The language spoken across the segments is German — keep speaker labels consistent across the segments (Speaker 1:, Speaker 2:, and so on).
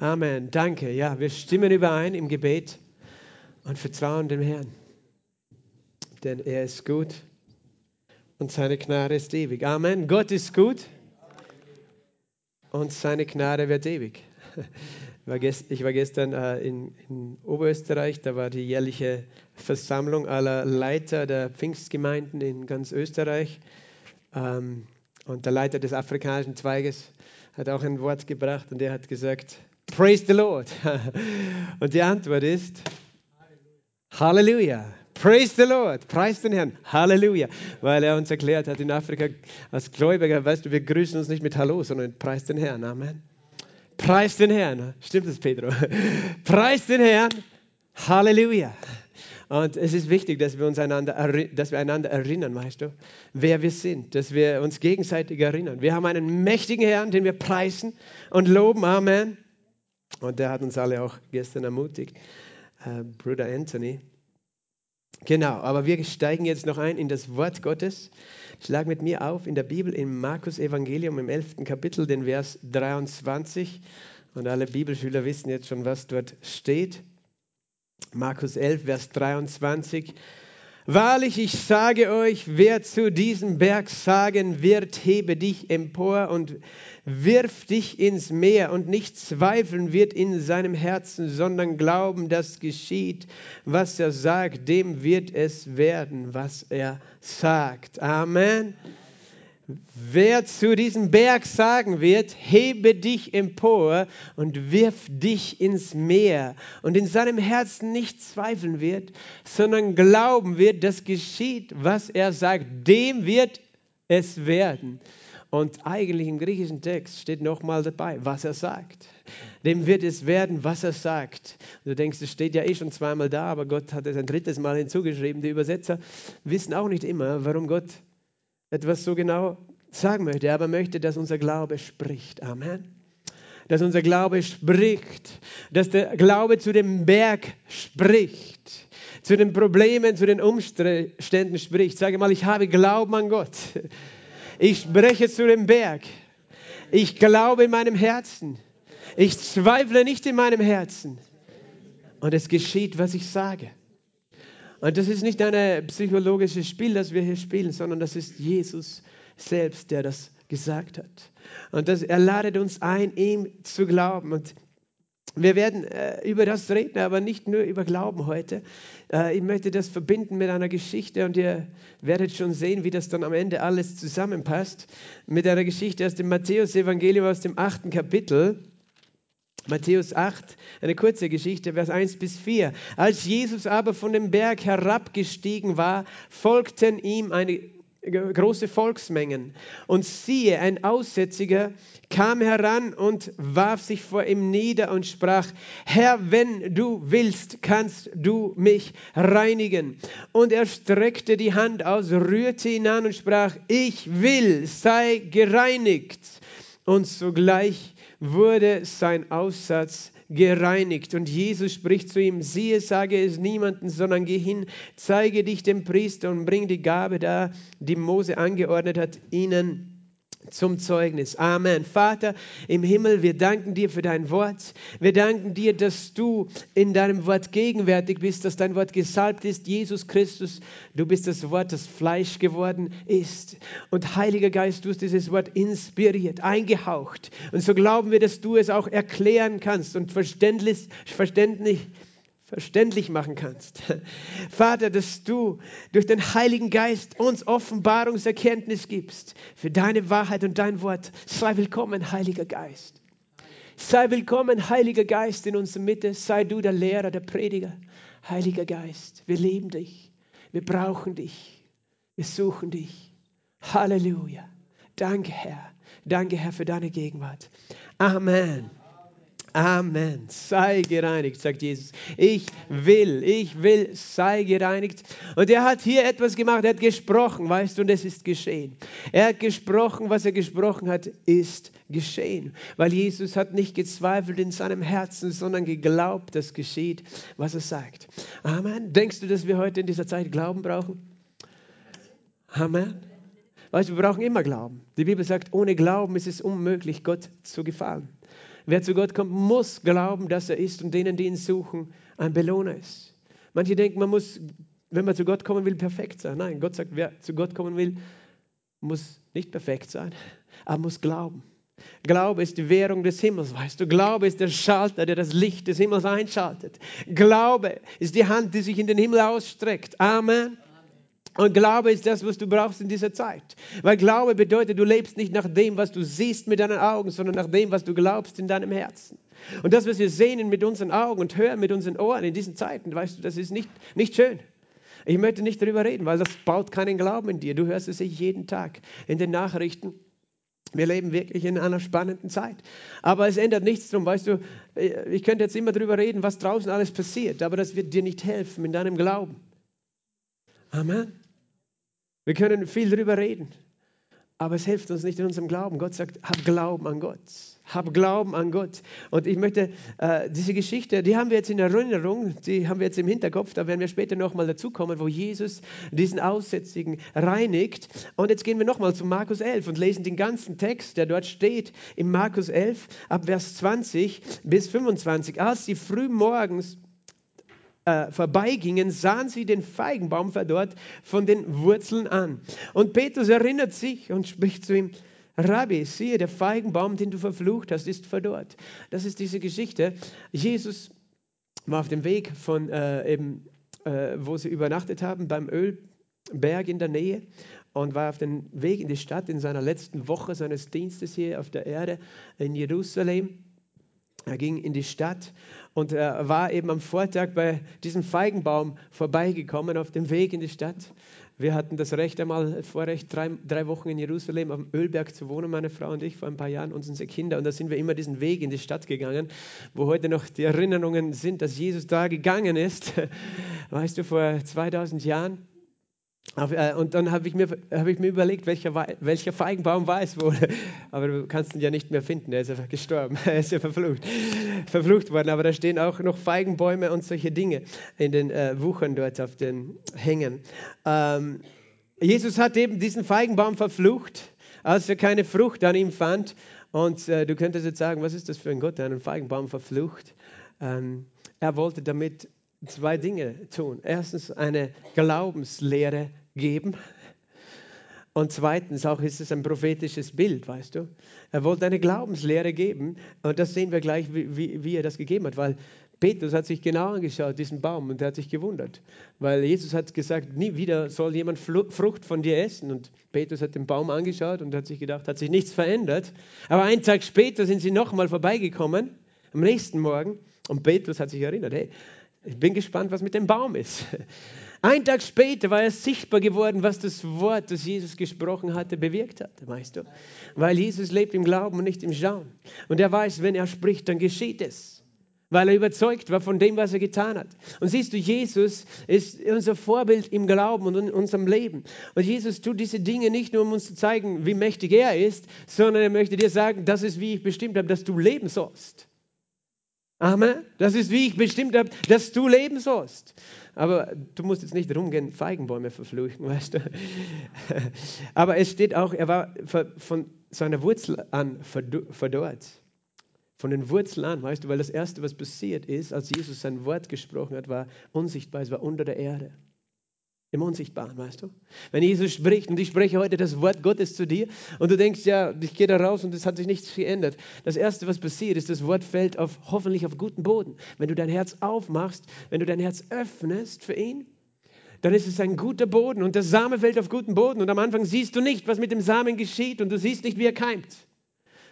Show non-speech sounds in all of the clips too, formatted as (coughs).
Speaker 1: Amen. Danke. Ja, wir stimmen überein im Gebet und vertrauen dem Herrn. Denn er ist gut und seine Gnade ist ewig. Amen. Gott ist gut und seine Gnade wird ewig. (laughs) Ich war gestern äh, in, Oberösterreich, da war die jährliche Versammlung aller Leiter der Pfingstgemeinden in ganz Österreich. Ähm, und der Leiter des afrikanischen Zweiges hat auch ein Wort gebracht und er hat gesagt, Praise the Lord. (laughs) Und die Antwort ist Halleluja. Praise the Lord. Preis den Herrn. Halleluja. Weil er uns erklärt hat in Afrika als Gläubiger, weißt du, wir grüßen uns nicht mit Hallo, sondern preis den Herrn. Amen. Preis den Herrn. Stimmt das, Pedro? (laughs) Preis den Herrn. Halleluja. Und es ist wichtig, dass wir uns einander, dass wir einander erinnern, weißt du, wer wir sind, dass wir uns gegenseitig erinnern. Wir haben einen mächtigen Herrn, den wir preisen und loben. Amen. Und der hat uns alle auch gestern ermutigt, äh, Bruder Anthony. Genau, aber wir steigen jetzt noch ein in das Wort Gottes. Schlag mit mir auf in der Bibel im Markus Evangelium im 11. Kapitel, den Vers 23. Und alle Bibelschüler wissen jetzt schon, was dort steht. Markus 11, Vers 23. Wahrlich, ich sage euch, wer zu diesem Berg sagen wird, hebe dich empor und wirf dich ins Meer und nicht zweifeln wird in seinem Herzen, sondern glauben, dass geschieht, was er sagt, dem wird es werden, was er sagt. Amen. Wer zu diesem Berg sagen wird, hebe dich empor und wirf dich ins Meer und in seinem Herzen nicht zweifeln wird, sondern glauben wird, dass geschieht, was er sagt, dem wird es werden. Und eigentlich im griechischen Text steht nochmal dabei, was er sagt. Dem wird es werden, was er sagt. Du denkst, es steht ja eh schon zweimal da, aber Gott hat es ein drittes Mal hinzugeschrieben. Die Übersetzer wissen auch nicht immer, warum Gott etwas so genau sagen möchte, aber möchte, dass unser Glaube spricht. Amen. Dass unser Glaube spricht, dass der Glaube zu dem Berg spricht, zu den Problemen, zu den Umständen spricht. Sage mal, ich habe Glauben an Gott. Ich spreche zu dem Berg. Ich glaube in meinem Herzen. Ich zweifle nicht in meinem Herzen. Und es geschieht, was ich sage. Und das ist nicht ein psychologisches Spiel, das wir hier spielen, sondern das ist Jesus selbst, der das gesagt hat. Und das, er ladet uns ein, ihm zu glauben. Und wir werden äh, über das reden, aber nicht nur über Glauben heute. Äh, ich möchte das verbinden mit einer Geschichte und ihr werdet schon sehen, wie das dann am Ende alles zusammenpasst. Mit einer Geschichte aus dem Matthäus-Evangelium aus dem achten Kapitel. Matthäus 8, eine kurze Geschichte, Vers 1 bis 4. Als Jesus aber von dem Berg herabgestiegen war, folgten ihm eine große Volksmengen. Und siehe, ein Aussätziger kam heran und warf sich vor ihm nieder und sprach, Herr, wenn du willst, kannst du mich reinigen. Und er streckte die Hand aus, rührte ihn an und sprach, ich will, sei gereinigt. Und sogleich wurde sein Aussatz gereinigt. Und Jesus spricht zu ihm, siehe, sage es niemanden, sondern geh hin, zeige dich dem Priester und bring die Gabe da, die Mose angeordnet hat, ihnen zum Zeugnis. Amen. Vater im Himmel, wir danken dir für dein Wort. Wir danken dir, dass du in deinem Wort gegenwärtig bist, dass dein Wort gesalbt ist. Jesus Christus, du bist das Wort, das Fleisch geworden ist. Und Heiliger Geist, du hast dieses Wort inspiriert, eingehaucht. Und so glauben wir, dass du es auch erklären kannst und verständlich, verständlich verständlich machen kannst. (laughs) Vater, dass du durch den Heiligen Geist uns Offenbarungserkenntnis gibst für deine Wahrheit und dein Wort. Sei willkommen, Heiliger Geist. Sei willkommen, Heiliger Geist, in unserer Mitte. Sei du der Lehrer, der Prediger. Heiliger Geist, wir lieben dich. Wir brauchen dich. Wir suchen dich. Halleluja. Danke, Herr. Danke, Herr, für deine Gegenwart. Amen. Amen. Sei gereinigt, sagt Jesus. Ich will, ich will, sei gereinigt. Und er hat hier etwas gemacht, er hat gesprochen, weißt du, und es ist geschehen. Er hat gesprochen, was er gesprochen hat, ist geschehen. Weil Jesus hat nicht gezweifelt in seinem Herzen, sondern geglaubt, dass geschieht, was er sagt. Amen. Denkst du, dass wir heute in dieser Zeit Glauben brauchen? Amen. Weißt du, wir brauchen immer Glauben. Die Bibel sagt, ohne Glauben ist es unmöglich, Gott zu gefallen. Wer zu Gott kommt, muss glauben, dass er ist und denen, die ihn suchen, ein Belohner ist. Manche denken, man muss, wenn man zu Gott kommen will, perfekt sein. Nein, Gott sagt, wer zu Gott kommen will, muss nicht perfekt sein, aber muss glauben. Glaube ist die Währung des Himmels, weißt du. Glaube ist der Schalter, der das Licht des Himmels einschaltet. Glaube ist die Hand, die sich in den Himmel ausstreckt. Amen. Und Glaube ist das, was du brauchst in dieser Zeit. Weil Glaube bedeutet, du lebst nicht nach dem, was du siehst mit deinen Augen, sondern nach dem, was du glaubst in deinem Herzen. Und das, was wir sehen mit unseren Augen und hören mit unseren Ohren in diesen Zeiten, weißt du, das ist nicht, nicht schön. Ich möchte nicht darüber reden, weil das baut keinen Glauben in dir. Du hörst es jeden Tag in den Nachrichten. Wir leben wirklich in einer spannenden Zeit. Aber es ändert nichts darum, weißt du, ich könnte jetzt immer darüber reden, was draußen alles passiert, aber das wird dir nicht helfen in deinem Glauben. Amen. Wir können viel darüber reden, aber es hilft uns nicht in unserem Glauben. Gott sagt, hab Glauben an Gott. Hab Glauben an Gott. Und ich möchte äh, diese Geschichte, die haben wir jetzt in Erinnerung, die haben wir jetzt im Hinterkopf, da werden wir später nochmal dazukommen, wo Jesus diesen Aussätzigen reinigt. Und jetzt gehen wir nochmal zu Markus 11 und lesen den ganzen Text, der dort steht, in Markus 11, ab Vers 20 bis 25. Als sie früh morgens äh, vorbeigingen, sahen sie den Feigenbaum verdorrt von den Wurzeln an. Und Petrus erinnert sich und spricht zu ihm, Rabbi, siehe, der Feigenbaum, den du verflucht hast, ist verdorrt. Das ist diese Geschichte. Jesus war auf dem Weg von äh, eben, äh, wo sie übernachtet haben, beim Ölberg in der Nähe und war auf dem Weg in die Stadt in seiner letzten Woche seines Dienstes hier auf der Erde in Jerusalem. Er ging in die Stadt und er war eben am Vortag bei diesem Feigenbaum vorbeigekommen auf dem Weg in die Stadt. Wir hatten das Recht einmal, Vorrecht, drei, drei Wochen in Jerusalem am Ölberg zu wohnen, meine Frau und ich, vor ein paar Jahren und unsere Kinder. Und da sind wir immer diesen Weg in die Stadt gegangen, wo heute noch die Erinnerungen sind, dass Jesus da gegangen ist. (laughs) Weißt du, vor 2000 Jahren. Äh, und dann habe ich, mir, hab ich mir überlegt, welcher, welcher Feigenbaum es wohl. Aber du kannst ihn ja nicht mehr finden, er ist einfach gestorben, (laughs) er ist ja verflucht, verflucht worden. Aber da stehen auch noch Feigenbäume und solche Dinge in den äh, Wuchern dort auf den Hängen. Ähm, Jesus hat eben diesen Feigenbaum verflucht, als er keine Frucht an ihm fand. Und äh, du könntest jetzt sagen, was ist das für ein Gott, der einen Feigenbaum verflucht? Ähm, er wollte damit zwei Dinge tun. Erstens eine Glaubenslehre geben. Und zweitens auch ist es ein prophetisches Bild, weißt du. Er wollte eine Glaubenslehre geben und das sehen wir gleich, wie, wie, wie er das gegeben hat, weil Petrus hat sich genau angeschaut, diesen Baum, und er hat sich gewundert, weil Jesus hat gesagt, nie wieder soll jemand Frucht von dir essen. Und Petrus hat den Baum angeschaut und hat sich gedacht, hat sich nichts verändert. Aber einen Tag später sind sie nochmal vorbeigekommen, am nächsten Morgen, und Petrus hat sich erinnert, hey, ich bin gespannt, was mit dem Baum ist. Ein Tag später war es sichtbar geworden, was das Wort, das Jesus gesprochen hatte, bewirkt hat, weißt du? Weil Jesus lebt im Glauben und nicht im Schauen. Und er weiß, wenn er spricht, dann geschieht es. Weil er überzeugt war von dem, was er getan hat. Und siehst du, Jesus ist unser Vorbild im Glauben und in unserem Leben. Und Jesus tut diese Dinge nicht nur, um uns zu zeigen, wie mächtig er ist, sondern er möchte dir sagen, das ist, wie ich bestimmt habe, dass du leben sollst. Amen. Das ist, wie ich bestimmt habe, dass du leben sollst. Aber du musst jetzt nicht rumgehen, Feigenbäume verfluchen, (laughs) weißt du. Aber es steht auch, er war von seiner Wurzel an verdorrt. Von den Wurzeln an, weißt du, weil das Erste, was passiert ist, als Jesus sein Wort gesprochen hat, war unsichtbar, es war unter der Erde. Im Unsichtbaren, weißt du? Wenn Jesus spricht und ich spreche heute das Wort Gottes zu dir und du denkst, ja, ich gehe da raus und es hat sich nichts geändert. Das Erste, was passiert, ist, das Wort fällt auf, hoffentlich auf guten Boden. Wenn du dein Herz aufmachst, wenn du dein Herz öffnest für ihn, dann ist es ein guter Boden und der Same fällt auf guten Boden und am Anfang siehst du nicht, was mit dem Samen geschieht und du siehst nicht, wie er keimt.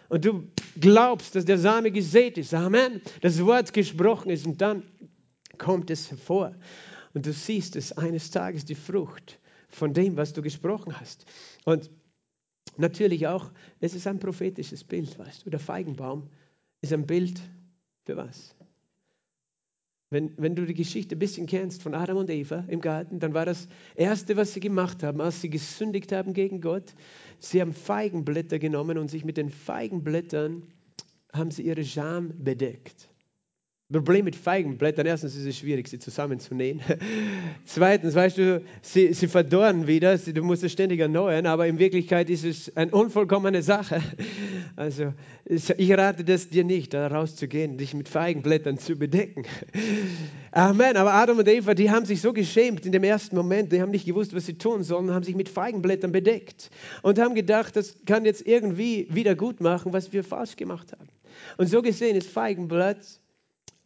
Speaker 1: Und du glaubst, dass der Same gesät ist. Amen. Das Wort gesprochen ist und dann kommt es hervor. Und du siehst es eines Tages, die Frucht von dem, was du gesprochen hast. Und natürlich auch, es ist ein prophetisches Bild, weißt du. Der Feigenbaum ist ein Bild für was? Wenn, wenn du die Geschichte ein bisschen kennst von Adam und Eva im Garten, dann war das Erste, was sie gemacht haben, als sie gesündigt haben gegen Gott, sie haben Feigenblätter genommen und sich mit den Feigenblättern haben sie ihre Scham bedeckt. Problem mit Feigenblättern, erstens ist es schwierig, sie zusammenzunähen. (laughs) Zweitens, weißt du, sie, sie verdorren wieder, du musst es ständig erneuern, aber in Wirklichkeit ist es eine unvollkommene Sache. (laughs) Also ich rate das dir nicht, da rauszugehen, dich mit Feigenblättern zu bedecken. (laughs) Amen, aber Adam und Eva, die haben sich so geschämt in dem ersten Moment, die haben nicht gewusst, was sie tun sollen, haben sich mit Feigenblättern bedeckt und haben gedacht, das kann jetzt irgendwie wieder gut machen, was wir falsch gemacht haben. Und so gesehen ist Feigenblatt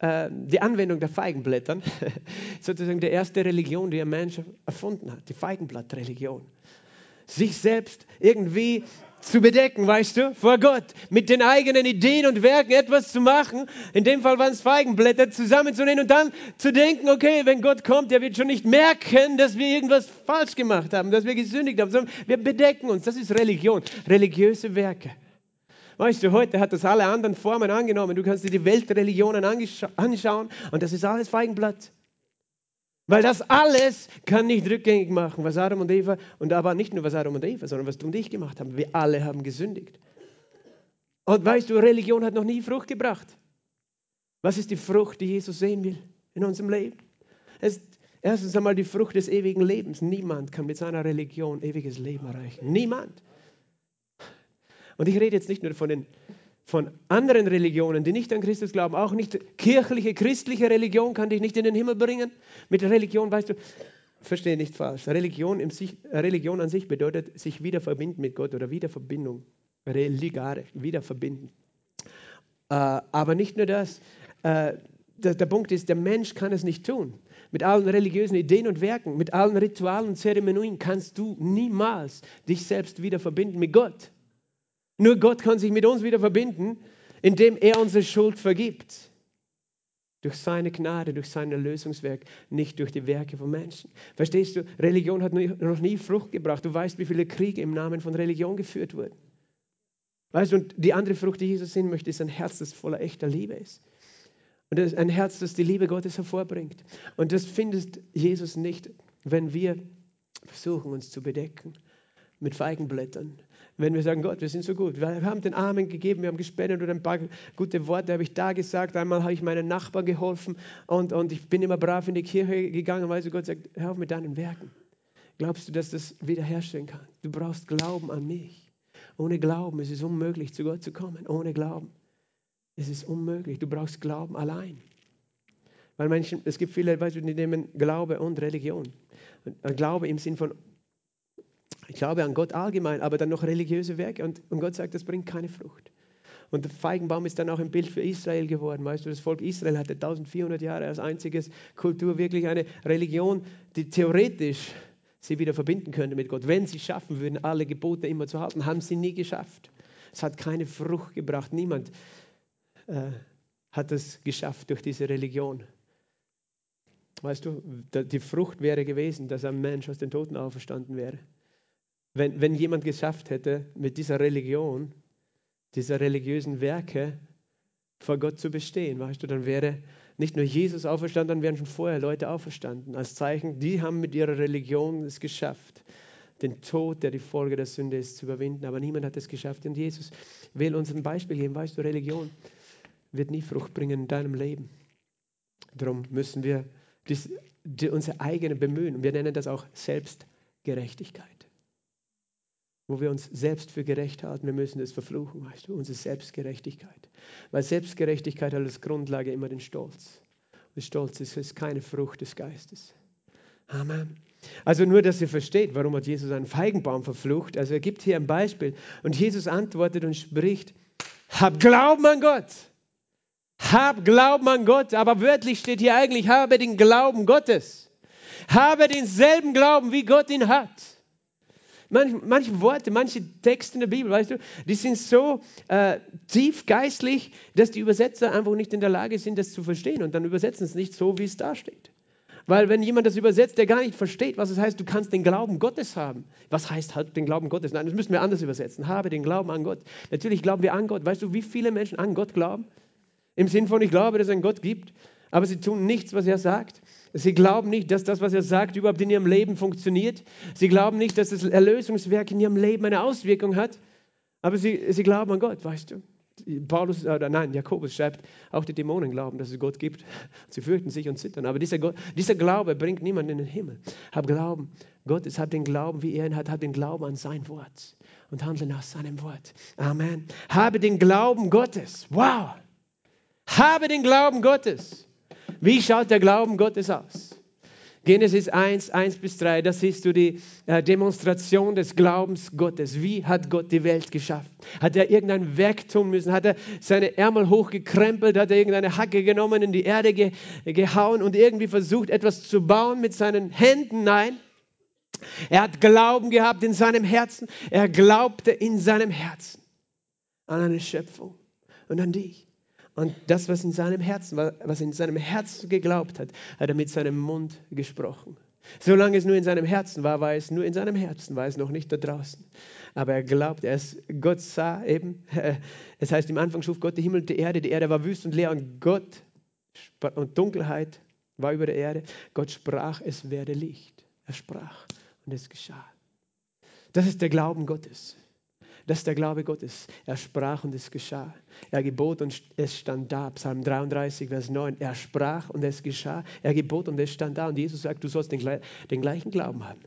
Speaker 1: äh, die Anwendung der Feigenblättern, (laughs) sozusagen die erste Religion, die ein Mensch erfunden hat, die Feigenblattreligion. Sich selbst irgendwie zu bedecken, weißt du, vor Gott, mit den eigenen Ideen und Werken etwas zu machen. In dem Fall waren es Feigenblätter, zusammenzunehmen und dann zu denken, okay, wenn Gott kommt, der wird schon nicht merken, dass wir irgendwas falsch gemacht haben, dass wir gesündigt haben, sondern wir bedecken uns. Das ist Religion, religiöse Werke. Weißt du, heute hat das alle anderen Formen angenommen. Du kannst dir die Weltreligionen anschauen und das ist alles Feigenblatt. Weil das alles kann nicht rückgängig machen, was Adam und Eva, und aber nicht nur was Adam und Eva, sondern was du und ich gemacht haben. Wir alle haben gesündigt. Und weißt du, Religion hat noch nie Frucht gebracht. Was ist die Frucht, die Jesus sehen will in unserem Leben? Es ist erstens einmal die Frucht des ewigen Lebens. Niemand kann mit seiner Religion ewiges Leben erreichen. Niemand. Und ich rede jetzt nicht nur von, den, von anderen Religionen, die nicht an Christus glauben, auch nicht kirchliche, christliche Religion kann dich nicht in den Himmel bringen. Mit Religion, weißt du, verstehe nicht falsch. Religion, im sich, Religion an sich bedeutet sich wieder verbinden mit Gott oder Wiederverbindung. Religare, wieder verbinden. Äh, aber nicht nur das. Äh, der, der Punkt ist, der Mensch kann es nicht tun. Mit allen religiösen Ideen und Werken, mit allen Ritualen und Zeremonien kannst du niemals dich selbst wieder verbinden mit Gott. Nur Gott kann sich mit uns wieder verbinden, indem er unsere Schuld vergibt. Durch seine Gnade, durch sein Erlösungswerk, nicht durch die Werke von Menschen. Verstehst du? Religion hat noch nie Frucht gebracht. Du weißt, wie viele Kriege im Namen von Religion geführt wurden. Weißt du, und die andere Frucht, die Jesus sehen möchte, ist ein Herz, das voller echter Liebe ist. Und das ist ein Herz, das die Liebe Gottes hervorbringt. Und das findet Jesus nicht, wenn wir versuchen, uns zu bedecken mit Feigenblättern, wenn wir sagen, Gott, wir sind so gut. Wir haben den Armen gegeben, wir haben gespendet und ein paar gute Worte habe ich da gesagt. Einmal habe ich meinen Nachbarn geholfen und, und ich bin immer brav in die Kirche gegangen, weil so Gott sagt, hör auf mit deinen Werken. Glaubst du, dass das wiederherstellen kann? Du brauchst Glauben an mich. Ohne Glauben ist es unmöglich, zu Gott zu kommen. Ohne Glauben ist es unmöglich. Du brauchst Glauben allein. Weil Menschen, es gibt viele, die nehmen Glaube und Religion. Glaube im Sinn von ich glaube an Gott allgemein, aber dann noch religiöse Werke. Und, und Gott sagt, das bringt keine Frucht. Und der Feigenbaum ist dann auch ein Bild für Israel geworden. Weißt du, das Volk Israel hatte 1400 Jahre als einziges Kultur wirklich eine Religion, die theoretisch sie wieder verbinden könnte mit Gott. Wenn sie schaffen würden, alle Gebote immer zu halten, haben sie nie geschafft. Es hat keine Frucht gebracht. Niemand äh, hat es geschafft durch diese Religion. Weißt du, die Frucht wäre gewesen, dass ein Mensch aus den Toten auferstanden wäre wenn, wenn jemand geschafft hätte, mit dieser Religion, dieser religiösen Werke vor Gott zu bestehen, weißt du, dann wäre nicht nur Jesus auferstanden, dann wären schon vorher Leute auferstanden. Als Zeichen, die haben mit ihrer Religion es geschafft, den Tod, der die Folge der Sünde ist, zu überwinden. Aber niemand hat es geschafft. Und Jesus will uns ein Beispiel geben. Weißt du, Religion wird nie Frucht bringen in deinem Leben. Darum müssen wir dies, die, unsere eigene bemühen. Wir nennen das auch Selbstgerechtigkeit wo wir uns selbst für gerecht halten, wir müssen es verfluchen, weißt du, unsere Selbstgerechtigkeit. Weil Selbstgerechtigkeit hat als Grundlage immer den Stolz. Und Stolz ist, ist keine Frucht des Geistes. Amen. Also nur, dass ihr versteht, warum hat Jesus einen Feigenbaum verflucht. Also er gibt hier ein Beispiel und Jesus antwortet und spricht, hab Glauben an Gott. Hab Glauben an Gott. Aber wörtlich steht hier eigentlich, habe den Glauben Gottes. Habe denselben Glauben, wie Gott ihn hat. Manch, manche Worte, manche Texte in der Bibel, weißt du, die sind so äh, tief geistlich, dass die Übersetzer einfach nicht in der Lage sind, das zu verstehen und dann übersetzen es nicht so, wie es da steht. Weil wenn jemand das übersetzt, der gar nicht versteht, was es heißt, du kannst den Glauben Gottes haben. Was heißt halt den Glauben Gottes? Nein, das müssen wir anders übersetzen. Habe den Glauben an Gott. Natürlich glauben wir an Gott. Weißt du, wie viele Menschen an Gott glauben? Im Sinn von, ich glaube, dass es einen Gott gibt, aber sie tun nichts, was er sagt. Sie glauben nicht, dass das, was er sagt, überhaupt in ihrem Leben funktioniert. Sie glauben nicht, dass das Erlösungswerk in ihrem Leben eine Auswirkung hat. Aber sie, sie glauben an Gott, weißt du. Paulus, oder nein, Jakobus schreibt, auch die Dämonen glauben, dass es Gott gibt. (laughs) Sie fürchten sich und zittern. Aber dieser, Gott, dieser Glaube bringt niemanden in den Himmel. Hab Glauben Gottes, hab den Glauben, wie er ihn hat, hab den Glauben an sein Wort und handle nach seinem Wort. Amen. Habe den Glauben Gottes. Wow. Habe den Glauben Gottes. Wie schaut der Glauben Gottes aus? Genesis 1, 1 bis 3, da siehst du die äh, Demonstration des Glaubens Gottes. Wie hat Gott die Welt geschaffen? Hat er irgendein Werk tun müssen? Hat er seine Ärmel hochgekrempelt? Hat er irgendeine Hacke genommen, in die Erde ge gehauen und irgendwie versucht, etwas zu bauen mit seinen Händen? Nein. Er hat Glauben gehabt in seinem Herzen. Er glaubte in seinem Herzen an eine Schöpfung und an dich. Und das, was in seinem Herzen, was in seinem Herzen geglaubt hat, hat er mit seinem Mund gesprochen. Solange es nur in seinem Herzen war, war es nur in seinem Herzen, war es noch nicht da draußen. Aber er glaubt, er ist, Gott sah eben, (laughs) es heißt, im Anfang schuf Gott die Himmel und die Erde, die Erde war wüst und leer und Gott und Dunkelheit war über der Erde. Gott sprach, es werde Licht. Er sprach und es geschah. Das ist der Glauben Gottes. Das ist der Glaube Gottes. Er sprach und es geschah. Er gebot und es stand da. Psalm 33, Vers 9. Er sprach und es geschah. Er gebot und es stand da. Und Jesus sagt, du sollst den, den gleichen Glauben haben.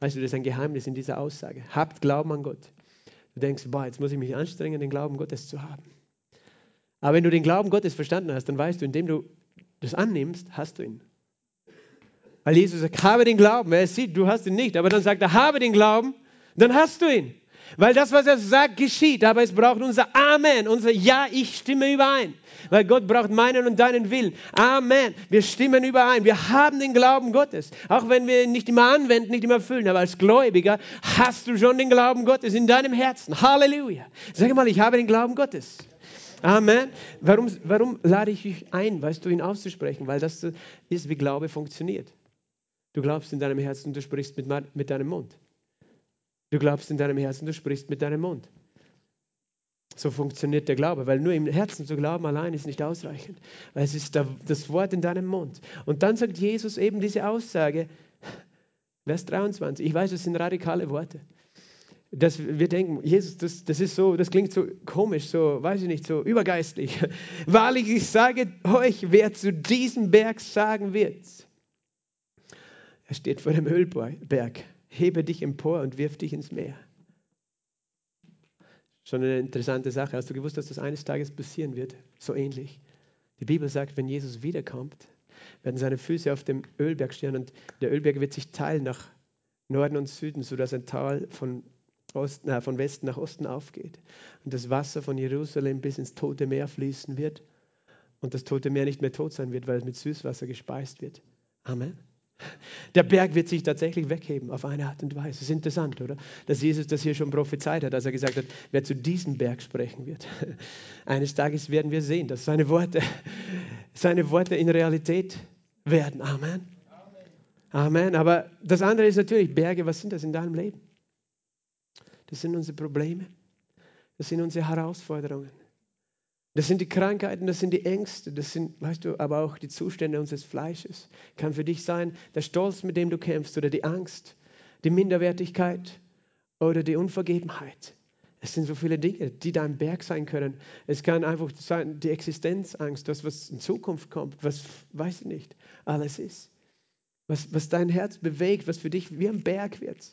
Speaker 1: Weißt du, das ist ein Geheimnis in dieser Aussage. Habt Glauben an Gott. Du denkst, boah, jetzt muss ich mich anstrengen, den Glauben Gottes zu haben. Aber wenn du den Glauben Gottes verstanden hast, dann weißt du, indem du das annimmst, hast du ihn. Weil Jesus sagt, habe den Glauben. Er sieht, du hast ihn nicht. Aber dann sagt er, habe den Glauben dann hast du ihn. Weil das, was er sagt, geschieht. Aber es braucht unser Amen, unser Ja, ich stimme überein. Weil Gott braucht meinen und deinen Willen. Amen. Wir stimmen überein. Wir haben den Glauben Gottes. Auch wenn wir ihn nicht immer anwenden, nicht immer fühlen. Aber als Gläubiger hast du schon den Glauben Gottes in deinem Herzen. Halleluja. Sag mal, ich habe den Glauben Gottes. Amen. Warum, warum lade ich dich ein, weißt du, ihn auszusprechen? Weil das ist, wie Glaube funktioniert. Du glaubst in deinem Herzen, du sprichst mit, mit deinem Mund. Du glaubst in deinem Herzen, du sprichst mit deinem Mund. So funktioniert der Glaube, weil nur im Herzen zu glauben allein ist nicht ausreichend, weil es ist das Wort in deinem Mund. Und dann sagt Jesus eben diese Aussage, Vers 23. Ich weiß, es sind radikale Worte. Dass wir denken, Jesus, das, das ist so, das klingt so komisch, so, weiß ich nicht, so übergeistlich. (laughs) Wahrlich, ich sage euch, wer zu diesem Berg sagen wird, er steht vor dem Ölberg hebe dich empor und wirf dich ins Meer. Schon eine interessante Sache. Hast du gewusst, dass das eines Tages passieren wird? So ähnlich. Die Bibel sagt, wenn Jesus wiederkommt, werden seine Füße auf dem Ölberg stehen und der Ölberg wird sich teilen nach Norden und Süden, sodass ein Tal von, Osten, äh, von Westen nach Osten aufgeht und das Wasser von Jerusalem bis ins Tote Meer fließen wird und das Tote Meer nicht mehr tot sein wird, weil es mit Süßwasser gespeist wird. Amen. Der Berg wird sich tatsächlich wegheben auf eine Art und Weise. Das ist interessant, oder? Dass Jesus das hier schon prophezeit hat, als er gesagt hat, wer zu diesem Berg sprechen wird. (laughs) Eines Tages werden wir sehen, dass seine Worte, seine Worte in Realität werden. Amen. Amen. Aber das andere ist natürlich Berge. Was sind das in deinem Leben? Das sind unsere Probleme. Das sind unsere Herausforderungen. Das sind die Krankheiten, das sind die Ängste, das sind, weißt du, aber auch die Zustände unseres Fleisches. Kann für dich sein der Stolz, mit dem du kämpfst, oder die Angst, die Minderwertigkeit oder die Unvergebenheit. Es sind so viele Dinge, die da im Berg sein können. Es kann einfach sein, die Existenzangst, das, was in Zukunft kommt, was, weiß ich nicht, alles ist. Was, was dein Herz bewegt, was für dich wie ein Berg wird.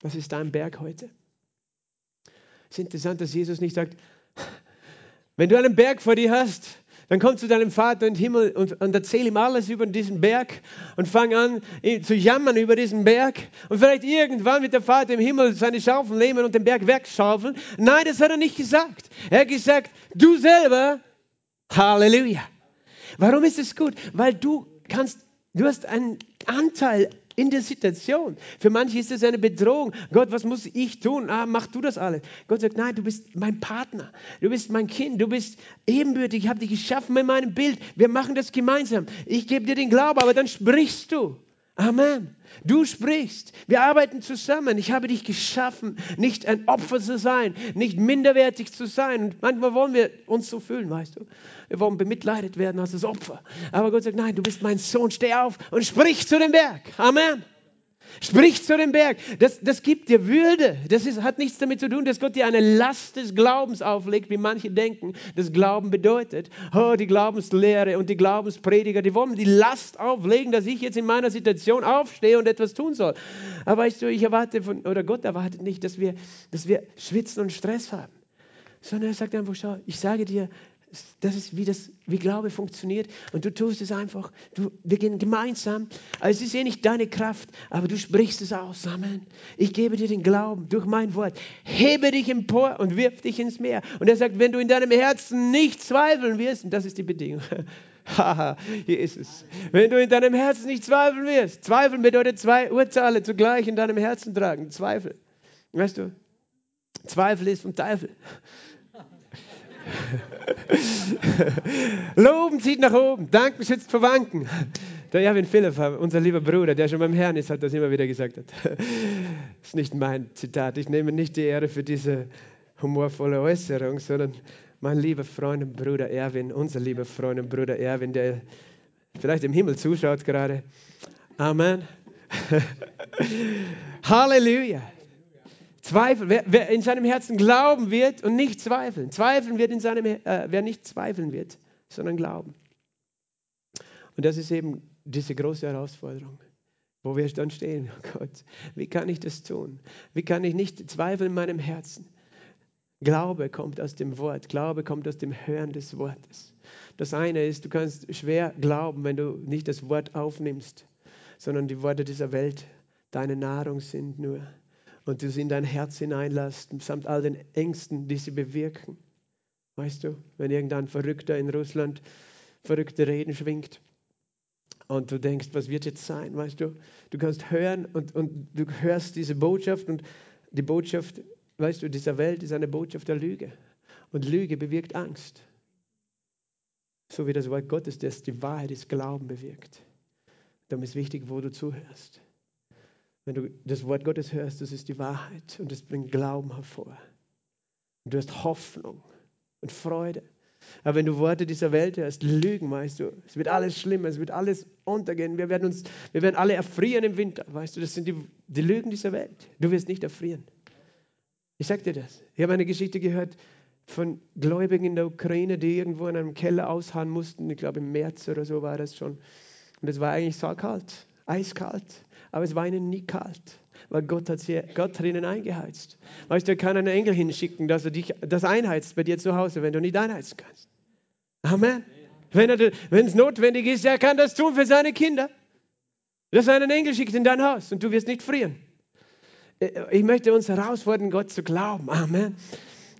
Speaker 1: Was ist dein Berg heute? Es ist interessant, dass Jesus nicht sagt, wenn du einen Berg vor dir hast, dann komm zu deinem Vater im Himmel und, und erzähl ihm alles über diesen Berg und fang an zu jammern über diesen Berg. Und vielleicht irgendwann wird der Vater im Himmel seine Schaufel nehmen und den Berg wegschaufeln. Nein, das hat er nicht gesagt. Er hat gesagt, du selber, Halleluja. Warum ist es gut? Weil du kannst, du hast einen Anteil in der Situation. Für manche ist es eine Bedrohung. Gott, was muss ich tun? Ah, mach du das alles. Gott sagt, nein, du bist mein Partner. Du bist mein Kind. Du bist ebenbürtig. Ich habe dich geschaffen mit meinem Bild. Wir machen das gemeinsam. Ich gebe dir den Glauben, aber dann sprichst du. Amen. Du sprichst. Wir arbeiten zusammen. Ich habe dich geschaffen, nicht ein Opfer zu sein, nicht minderwertig zu sein. Und manchmal wollen wir uns so fühlen, weißt du. Wir wollen bemitleidet werden als das Opfer. Aber Gott sagt, nein, du bist mein Sohn, steh auf und sprich zu dem Berg. Amen. Sprich zu dem Berg. Das, das gibt dir Würde. Das ist, hat nichts damit zu tun, dass Gott dir eine Last des Glaubens auflegt, wie manche denken, das Glauben bedeutet. Oh, die Glaubenslehre und die Glaubensprediger, die wollen die Last auflegen, dass ich jetzt in meiner Situation aufstehe und etwas tun soll. Aber weißt du, ich erwarte von, oder Gott erwartet nicht, dass wir, dass wir schwitzen und Stress haben. Sondern er sagt einfach, schau, ich sage dir, das ist, wie, das, wie Glaube funktioniert. Und du tust es einfach. Du, wir gehen gemeinsam. Also es ist eh nicht deine Kraft, aber du sprichst es aus. Amen. Ich gebe dir den Glauben durch mein Wort. Hebe dich empor und wirf dich ins Meer. Und er sagt, wenn du in deinem Herzen nicht zweifeln wirst, und das ist die Bedingung. (laughs) Haha, hier ist es. Wenn du in deinem Herzen nicht zweifeln wirst. Zweifeln bedeutet zwei Urteile zugleich in deinem Herzen tragen. Zweifel. Weißt du? Zweifel ist vom Teufel. (laughs) Loben zieht nach oben, danken schützt vor Wanken. Der Erwin Philipp, unser lieber Bruder, der schon beim Herrn ist, hat das immer wieder gesagt. Das (laughs) ist nicht mein Zitat. Ich nehme nicht die Ehre für diese humorvolle Äußerung, sondern mein lieber Freund und Bruder Erwin, unser lieber Freund und Bruder Erwin, der vielleicht im Himmel zuschaut gerade. Amen. (laughs) Halleluja. Zweifel, wer, wer, in seinem Herzen glauben wird und nicht zweifeln. Zweifeln wird in seinem, äh, wer nicht zweifeln wird, sondern glauben. Und das ist eben diese große Herausforderung, wo wir dann stehen. Oh Gott, wie kann ich das tun? Wie kann ich nicht zweifeln in meinem Herzen? Glaube kommt aus dem Wort. Glaube kommt aus dem Hören des Wortes. Das eine ist, du kannst schwer glauben, wenn du nicht das Wort aufnimmst, sondern die Worte dieser Welt deine Nahrung sind nur und du sie in dein Herz hineinlässt, samt all den Ängsten, die sie bewirken. Weißt du, wenn irgendein Verrückter in Russland verrückte Reden schwingt und du denkst, was wird jetzt sein, weißt du, du kannst hören und, und du hörst diese Botschaft und die Botschaft, weißt du, dieser Welt ist eine Botschaft der Lüge und Lüge bewirkt Angst. So wie das Wort Gottes, das die Wahrheit ist, Glauben bewirkt. Darum ist wichtig, wo du zuhörst. Wenn du das Wort Gottes hörst, das ist die Wahrheit und es bringt Glauben hervor. Und du hast Hoffnung und Freude. Aber wenn du Worte dieser Welt hörst, Lügen, weißt du, es wird alles schlimmer, es wird alles untergehen, wir werden, uns, wir werden alle erfrieren im Winter, weißt du, das sind die, die Lügen dieser Welt. Du wirst nicht erfrieren. Ich sag dir das. Ich habe eine Geschichte gehört von Gläubigen in der Ukraine, die irgendwo in einem Keller ausharren mussten, ich glaube im März oder so war das schon. Und es war eigentlich so kalt, eiskalt aber es war ihnen nie kalt, weil Gott hat, sie, Gott hat ihnen eingeheizt. Weißt du, er kann einen Engel hinschicken, dass er dich das einheizt bei dir zu Hause, wenn du nicht einheizen kannst. Amen. Wenn, es notwendig ist, er kann das tun für seine Kinder. Dass er einen Engel schickt in dein Haus und du wirst nicht frieren. Äh, ich möchte uns herausfordern, Gott zu glauben. Amen.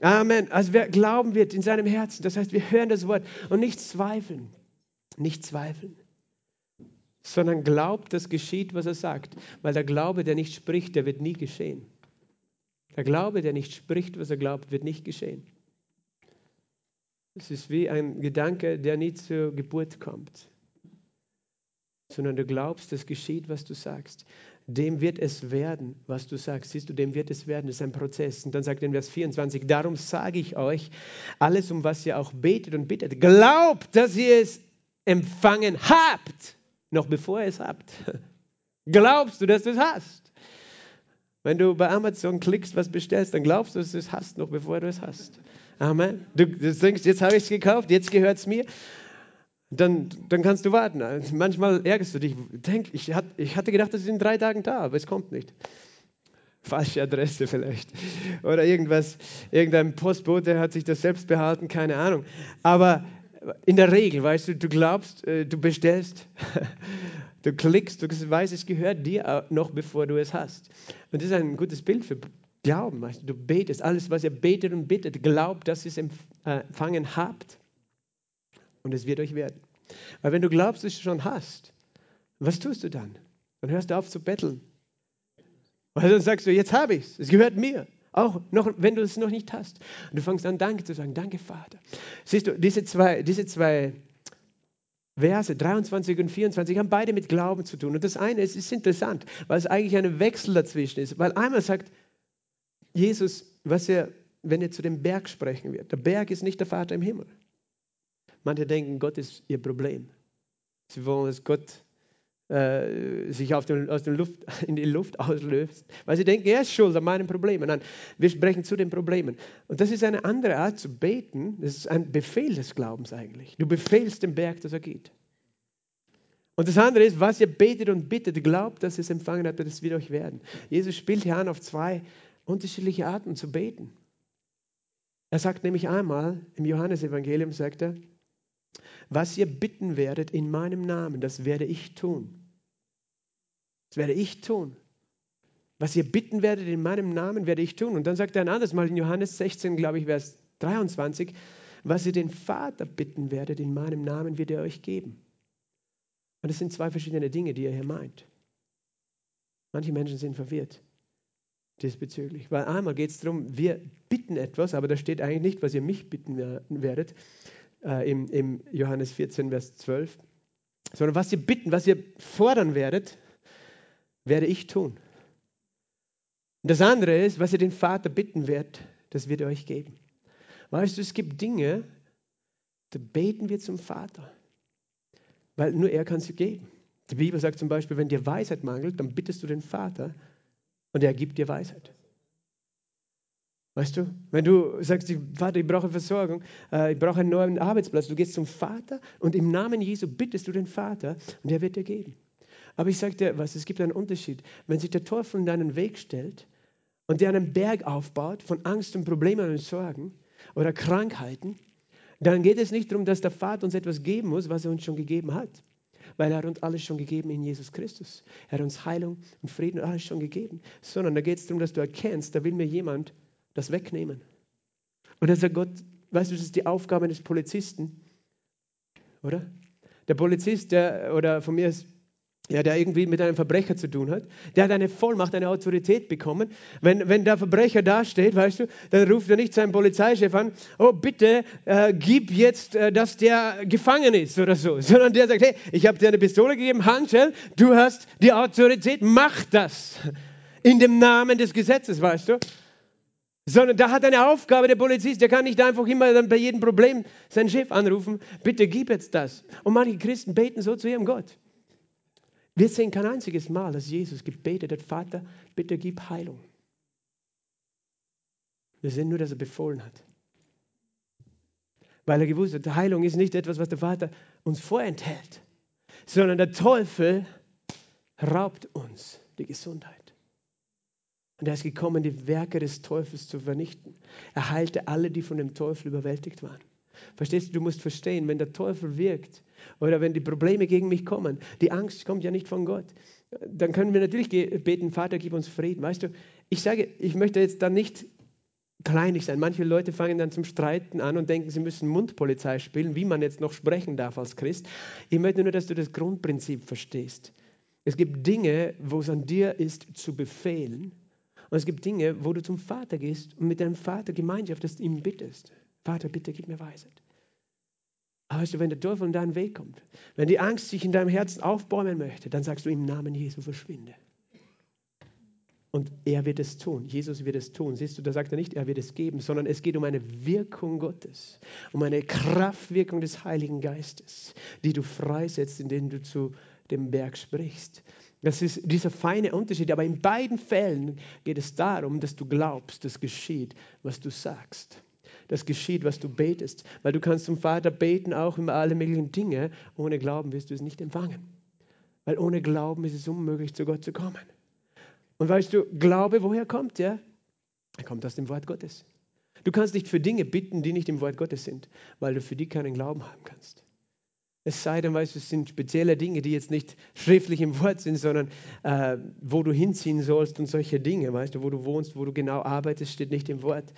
Speaker 1: Amen. Also wer glauben wird in seinem Herzen, das heißt, wir hören das Wort und nicht zweifeln. Nicht zweifeln sondern glaubt, dass geschieht, was er sagt. Weil der Glaube, der nicht spricht, der wird nie geschehen. Der Glaube, der nicht spricht, was er glaubt, wird nicht geschehen. Es ist wie ein Gedanke, der nie zur Geburt kommt, sondern du glaubst, es geschieht, was du sagst. Dem wird es werden, was du sagst. Siehst du, dem wird es werden. Das ist ein Prozess. Und dann sagt er in Vers 24, darum sage ich euch, alles, um was ihr auch betet und bittet, glaubt, dass ihr es empfangen habt noch bevor ihr es habt. Glaubst du, dass du es hast? Wenn du bei Amazon klickst, was bestellst, dann glaubst du, dass du es hast, noch bevor du es hast. Amen. Du, du denkst, jetzt habe ich es gekauft, jetzt gehört es mir. Dann, dann kannst du warten. Manchmal ärgerst du dich. Denk, ich, hat, ich hatte gedacht, das ist in drei Tagen da, aber es kommt nicht. Falsche Adresse vielleicht. Oder irgendwas, irgendein Postbote hat sich das selbst behalten, keine Ahnung. Aber in der Regel, weißt du, du glaubst, äh, du bestellst, (laughs) du klickst, du weißt, es gehört dir noch, bevor du es hast. Und das ist ein gutes Bild für Glauben. Weißt du, du betest, alles, was ihr betet und bittet, glaubt, dass ihr es empfangen habt. Und es wird euch werden. Weil wenn du glaubst, es schon hast, was tust du dann? Dann hörst du auf zu betteln. Weil dann sagst du, jetzt habe ich es, es gehört mir. Auch noch, wenn du es noch nicht hast. Und du fängst an, Danke zu sagen. Danke, Vater. Siehst du, diese zwei, diese zwei Verse, 23 und 24, haben beide mit Glauben zu tun. Und das eine ist, ist interessant, weil es eigentlich ein Wechsel dazwischen ist. Weil einmal sagt Jesus, was er, wenn er zu dem Berg sprechen wird. Der Berg ist nicht der Vater im Himmel. Manche denken, Gott ist ihr Problem. Sie wollen, dass Gott äh, sich auf den, aus der Luft, (laughs) in die Luft auslöst, weil sie denken, er ist schuld an meinen Problemen. Nein, wir sprechen zu den Problemen. Und das ist eine andere Art zu beten. Das ist ein Befehl des Glaubens eigentlich. Du befehlst dem Berg, dass er geht. Und das andere ist, was ihr betet und bittet, glaubt, dass ihr es empfangen habt, das wird euch werden. Jesus spielt hier an auf zwei unterschiedliche Arten zu beten. Er sagt nämlich einmal im Johannesevangelium, sagt er, was ihr bitten werdet in meinem Namen, das werde ich tun. Das werde ich tun. Was ihr bitten werdet in meinem Namen, werde ich tun. Und dann sagt er ein anderes Mal in Johannes 16, glaube ich, Vers 23, was ihr den Vater bitten werdet in meinem Namen, wird er euch geben. Und das sind zwei verschiedene Dinge, die er hier meint. Manche Menschen sind verwirrt diesbezüglich. Weil einmal geht es darum, wir bitten etwas, aber da steht eigentlich nicht, was ihr mich bitten werdet, äh, im, im Johannes 14, Vers 12, sondern was ihr bitten, was ihr fordern werdet, werde ich tun. Und das andere ist, was ihr den Vater bitten werdet, das wird er euch geben. Weißt du, es gibt Dinge, da beten wir zum Vater, weil nur er kann sie geben. Die Bibel sagt zum Beispiel, wenn dir Weisheit mangelt, dann bittest du den Vater und er gibt dir Weisheit. Weißt du, wenn du sagst, Vater, ich brauche Versorgung, äh, ich brauche einen neuen Arbeitsplatz, du gehst zum Vater und im Namen Jesu bittest du den Vater und er wird dir geben. Aber ich sage dir was, es gibt einen Unterschied. Wenn sich der Teufel in deinen Weg stellt und dir einen Berg aufbaut von Angst und Problemen und Sorgen oder Krankheiten, dann geht es nicht darum, dass der Vater uns etwas geben muss, was er uns schon gegeben hat. Weil er hat uns alles schon gegeben in Jesus Christus. Er hat uns Heilung und Frieden und alles schon gegeben. Sondern da geht es darum, dass du erkennst, da will mir jemand das wegnehmen. Und dann sagt Gott, weißt du, das ist die Aufgabe des Polizisten, oder? Der Polizist, der, oder von mir ist ja, der irgendwie mit einem Verbrecher zu tun hat, der hat eine Vollmacht, eine Autorität bekommen. Wenn, wenn der Verbrecher dasteht, weißt du, dann ruft er nicht seinen Polizeichef an, oh bitte, äh, gib jetzt, äh, dass der gefangen ist oder so, (laughs) sondern der sagt, hey, ich habe dir eine Pistole gegeben, Handschell, du hast die Autorität, mach das. In dem Namen des Gesetzes, weißt du. Sondern da hat eine Aufgabe der Polizist, der kann nicht einfach immer dann bei jedem Problem seinen Chef anrufen, bitte gib jetzt das. Und manche Christen beten so zu ihrem Gott. Wir sehen kein einziges Mal, dass Jesus gebetet hat, Vater, bitte gib Heilung. Wir sehen nur, dass er befohlen hat. Weil er gewusst hat, Heilung ist nicht etwas, was der Vater uns vorenthält, sondern der Teufel raubt uns die Gesundheit. Und er ist gekommen, die Werke des Teufels zu vernichten. Er heilte alle, die von dem Teufel überwältigt waren. Verstehst du, du musst verstehen, wenn der Teufel wirkt oder wenn die Probleme gegen mich kommen, die Angst kommt ja nicht von Gott, dann können wir natürlich beten, Vater, gib uns Frieden. Weißt du, ich sage, ich möchte jetzt dann nicht kleinig sein. Manche Leute fangen dann zum Streiten an und denken, sie müssen Mundpolizei spielen, wie man jetzt noch sprechen darf als Christ. Ich möchte nur, dass du das Grundprinzip verstehst. Es gibt Dinge, wo es an dir ist, zu befehlen. Und es gibt Dinge, wo du zum Vater gehst und mit deinem Vater Gemeinschaft das ihm bittest. Vater, bitte gib mir Weisheit. Aber weißt du, wenn der Teufel in deinen Weg kommt, wenn die Angst sich in deinem Herzen aufbäumen möchte, dann sagst du im Namen Jesu, verschwinde. Und er wird es tun. Jesus wird es tun. Siehst du, da sagt er nicht, er wird es geben, sondern es geht um eine Wirkung Gottes, um eine Kraftwirkung des Heiligen Geistes, die du freisetzt, indem du zu dem Berg sprichst. Das ist dieser feine Unterschied. Aber in beiden Fällen geht es darum, dass du glaubst, dass geschieht, was du sagst das geschieht, was du betest. Weil du kannst zum Vater beten, auch über alle möglichen Dinge. Ohne Glauben wirst du es nicht empfangen. Weil ohne Glauben ist es unmöglich, zu Gott zu kommen. Und weißt du, Glaube, woher kommt der? Er kommt aus dem Wort Gottes. Du kannst nicht für Dinge bitten, die nicht im Wort Gottes sind, weil du für die keinen Glauben haben kannst. Es sei denn, weißt du, es sind spezielle Dinge, die jetzt nicht schriftlich im Wort sind, sondern äh, wo du hinziehen sollst und solche Dinge, weißt du, wo du wohnst, wo du genau arbeitest, steht nicht im Wort.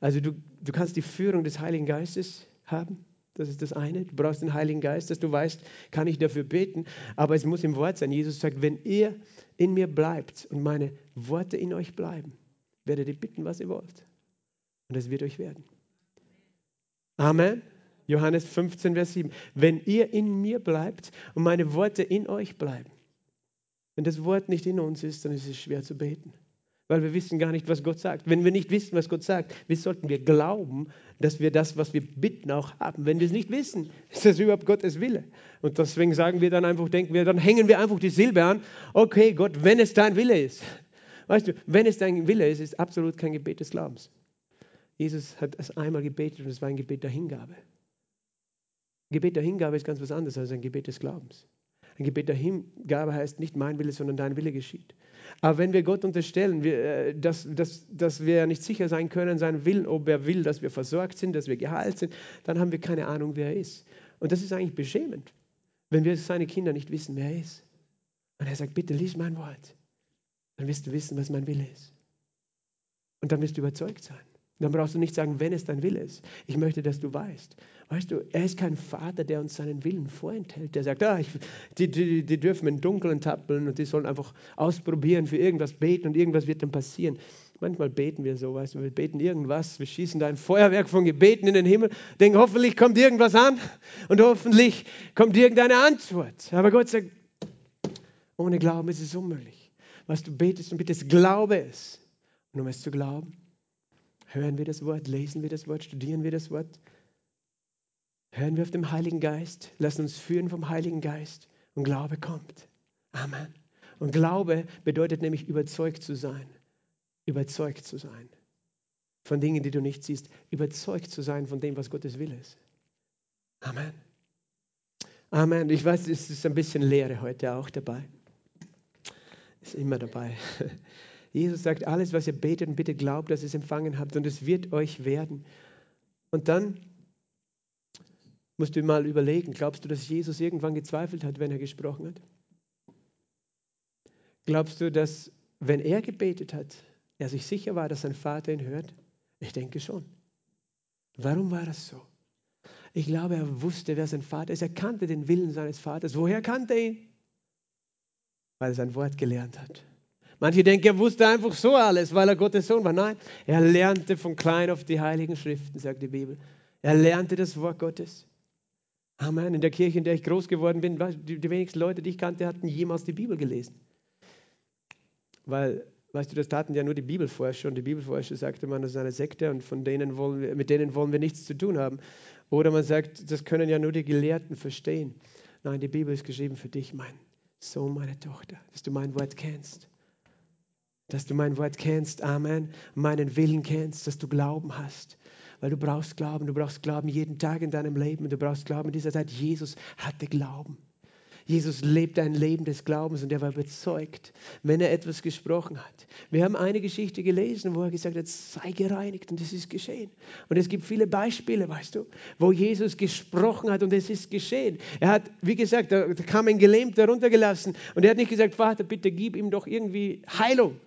Speaker 1: Also du, du kannst die Führung des Heiligen Geistes haben. Das ist das eine. Du brauchst den Heiligen Geist, dass du weißt, kann ich dafür beten. Aber es muss im Wort sein. Jesus sagt, wenn ihr in mir bleibt und meine Worte in euch bleiben, werdet ihr bitten, was ihr wollt. Und es wird euch werden. Amen. Johannes 15, Vers 7. Wenn ihr in mir bleibt und meine Worte in euch bleiben. Wenn das Wort nicht in uns ist, dann ist es schwer zu beten. weil wir wissen gar nicht, was Gott sagt. Wenn wir nicht wissen, was Gott sagt, wie sollten wir glauben, dass wir das, was wir bitten, auch haben? Wenn wir es nicht wissen, (laughs) ist das überhaupt Gottes Wille? Und deswegen sagen wir dann einfach, denken wir, dann hängen wir einfach die Silbe an. Okay, Gott, wenn es dein Wille ist. Weißt du, wenn es dein Wille ist, ist absolut kein Gebet des Glaubens. Jesus hat es einmal gebetet und es war ein Gebet der Hingabe. Gebet der Hingabe ist ganz was anderes als ein Gebet des Glaubens. Ein Gebet der Hingabe heißt nicht mein Wille, sondern dein Wille geschieht. Aber wenn wir Gott unterstellen, wir, äh, dass, dass, dass wir nicht sicher sein können, seinen Willen, ob er will, dass wir versorgt sind, dass wir geheilt sind, dann haben wir keine Ahnung, wer er ist. Und das ist eigentlich beschämend, wenn wir seine Kinder nicht wissen, wer er ist. Und er sagt, bitte lies mein Wort. Dann wirst du wissen, was mein Wille ist. Und dann wirst du überzeugt sein. Dann brauchst du nicht sagen, wenn es dein Wille ist. Ich möchte, dass du weißt. Weißt du, er ist kein Vater, der uns seinen Willen vorenthält. Der sagt, ah, ich, die, die, die dürfen im Dunkeln tappeln und die sollen einfach ausprobieren, für irgendwas beten und irgendwas wird dann passieren. Manchmal beten wir so, weißt du, wir beten irgendwas, wir schießen da ein Feuerwerk von Gebeten in den Himmel, denken, hoffentlich kommt irgendwas an und hoffentlich kommt irgendeine Antwort. Aber Gott sagt, ohne Glauben ist es unmöglich. Was du betest und bittest, glaube es. Und um es zu glauben, Hören wir das Wort, lesen wir das Wort, studieren wir das Wort. Hören wir auf den Heiligen Geist, lassen uns führen vom Heiligen Geist und Glaube kommt. Amen. Und Glaube bedeutet nämlich überzeugt zu sein. Überzeugt zu sein von Dingen, die du nicht siehst. Überzeugt zu sein von dem, was Gottes Wille ist. Amen. Amen. Ich weiß, es ist ein bisschen Leere heute auch dabei. Ist immer dabei. (laughs) Jesus sagt, alles, was ihr betet und bitte glaubt, dass ihr es empfangen habt und es wird euch werden. Und dann musst du mal überlegen, glaubst du, dass Jesus irgendwann gezweifelt hat, wenn er gesprochen hat? Glaubst du, dass wenn er gebetet hat, er sich sicher war, dass sein Vater ihn hört? Ich denke schon. Warum war das so? Ich glaube, er wusste, wer sein Vater ist. Er kannte den Willen seines Vaters. Woher kannte er ihn? Weil er sein Wort gelernt hat. Manche denken, er wusste einfach so alles, weil er Gottes Sohn war. Nein, er lernte von klein auf die Heiligen Schriften, sagt die Bibel. Er lernte das Wort Gottes. Amen. In der Kirche, in der ich groß geworden bin, die, wenigsten Leute, die ich kannte, hatten jemals die Bibel gelesen. Weil, weißt du, das taten ja nur die Bibelforscher und die Bibelforscher sagte man, das ist eine Sekte und von denen wollen wir, mit denen wollen wir nichts zu tun haben. Oder man sagt, das können ja nur die Gelehrten verstehen. Nein, die Bibel ist geschrieben für dich, mein Sohn, meine Tochter, dass du mein Wort kennst dass du mein Wort kennst, Amen, meinen Willen kennst, dass du Glauben hast. Weil du brauchst Glauben, du brauchst Glauben jeden Tag in deinem Leben. Du brauchst Glauben in dieser Zeit. Jesus hatte Glauben. Jesus lebte ein Leben des Glaubens und er war überzeugt, wenn er etwas gesprochen hat. Wir haben eine Geschichte gelesen, wo er gesagt hat, sei gereinigt und es ist geschehen. Und es gibt viele Beispiele, weißt du, wo Jesus gesprochen hat und es ist geschehen. Er hat, wie gesagt, da kam ein Gelähmter runtergelassen und er hat nicht gesagt, Vater, bitte gib ihm doch irgendwie Heilung.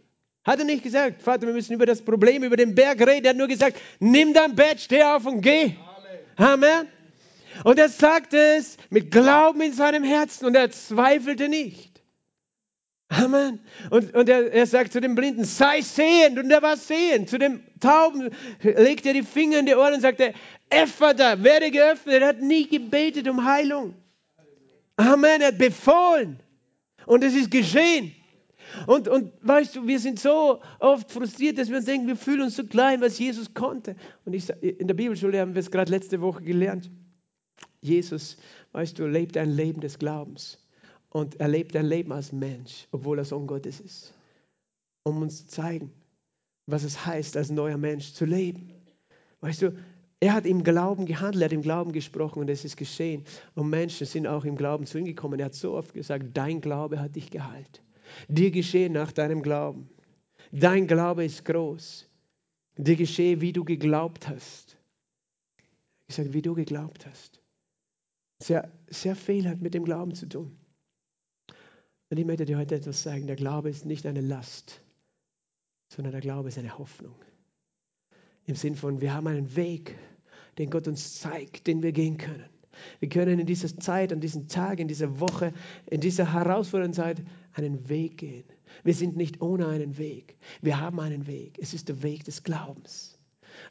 Speaker 1: Hat er nicht gesagt, Vater, wir müssen über das Problem, über den Berg reden. Er hat nur gesagt, nimm dein Bett, steh auf und geh. Amen. Und er sagte es mit Glauben in seinem Herzen und er zweifelte nicht. Amen. Und, und er, er sagt zu dem Blinden, sei sehend. Und er war sehend. Zu dem Tauben legte er die Finger in die Ohren und sagte, Ephata, werde geöffnet. Er hat nie gebetet um Heilung. Amen. Er hat befohlen. Und es ist geschehen. Und, und weißt du, wir sind so oft frustriert, dass wir uns denken, wir fühlen uns so klein, was Jesus konnte. Und ich, in der Bibelschule haben wir es gerade letzte Woche gelernt. Jesus, weißt du, lebt ein Leben des Glaubens. Und er lebt ein Leben als Mensch, obwohl er Sohn Gottes ist. Um uns zu zeigen, was es heißt, als neuer Mensch zu leben. Weißt du, er hat im Glauben gehandelt, er hat im Glauben gesprochen und es ist geschehen. Und Menschen sind auch im Glauben zu ihm gekommen. Er hat so oft gesagt, dein Glaube hat dich geheilt. Dir geschehe nach deinem Glauben. Dein Glaube ist groß. Dir geschehe, wie du geglaubt hast. Ich sage, wie du geglaubt hast. Sehr, sehr viel hat mit dem Glauben zu tun. Und ich möchte dir heute etwas sagen. Der Glaube ist nicht eine Last, sondern der Glaube ist eine Hoffnung. Im Sinn von, wir haben einen Weg, den Gott uns zeigt, den wir gehen können. Wir können in dieser Zeit, an diesem Tag, in dieser Woche, in dieser herausfordernden Zeit einen Weg gehen. Wir sind nicht ohne einen Weg. Wir haben einen Weg. Es ist der Weg des Glaubens.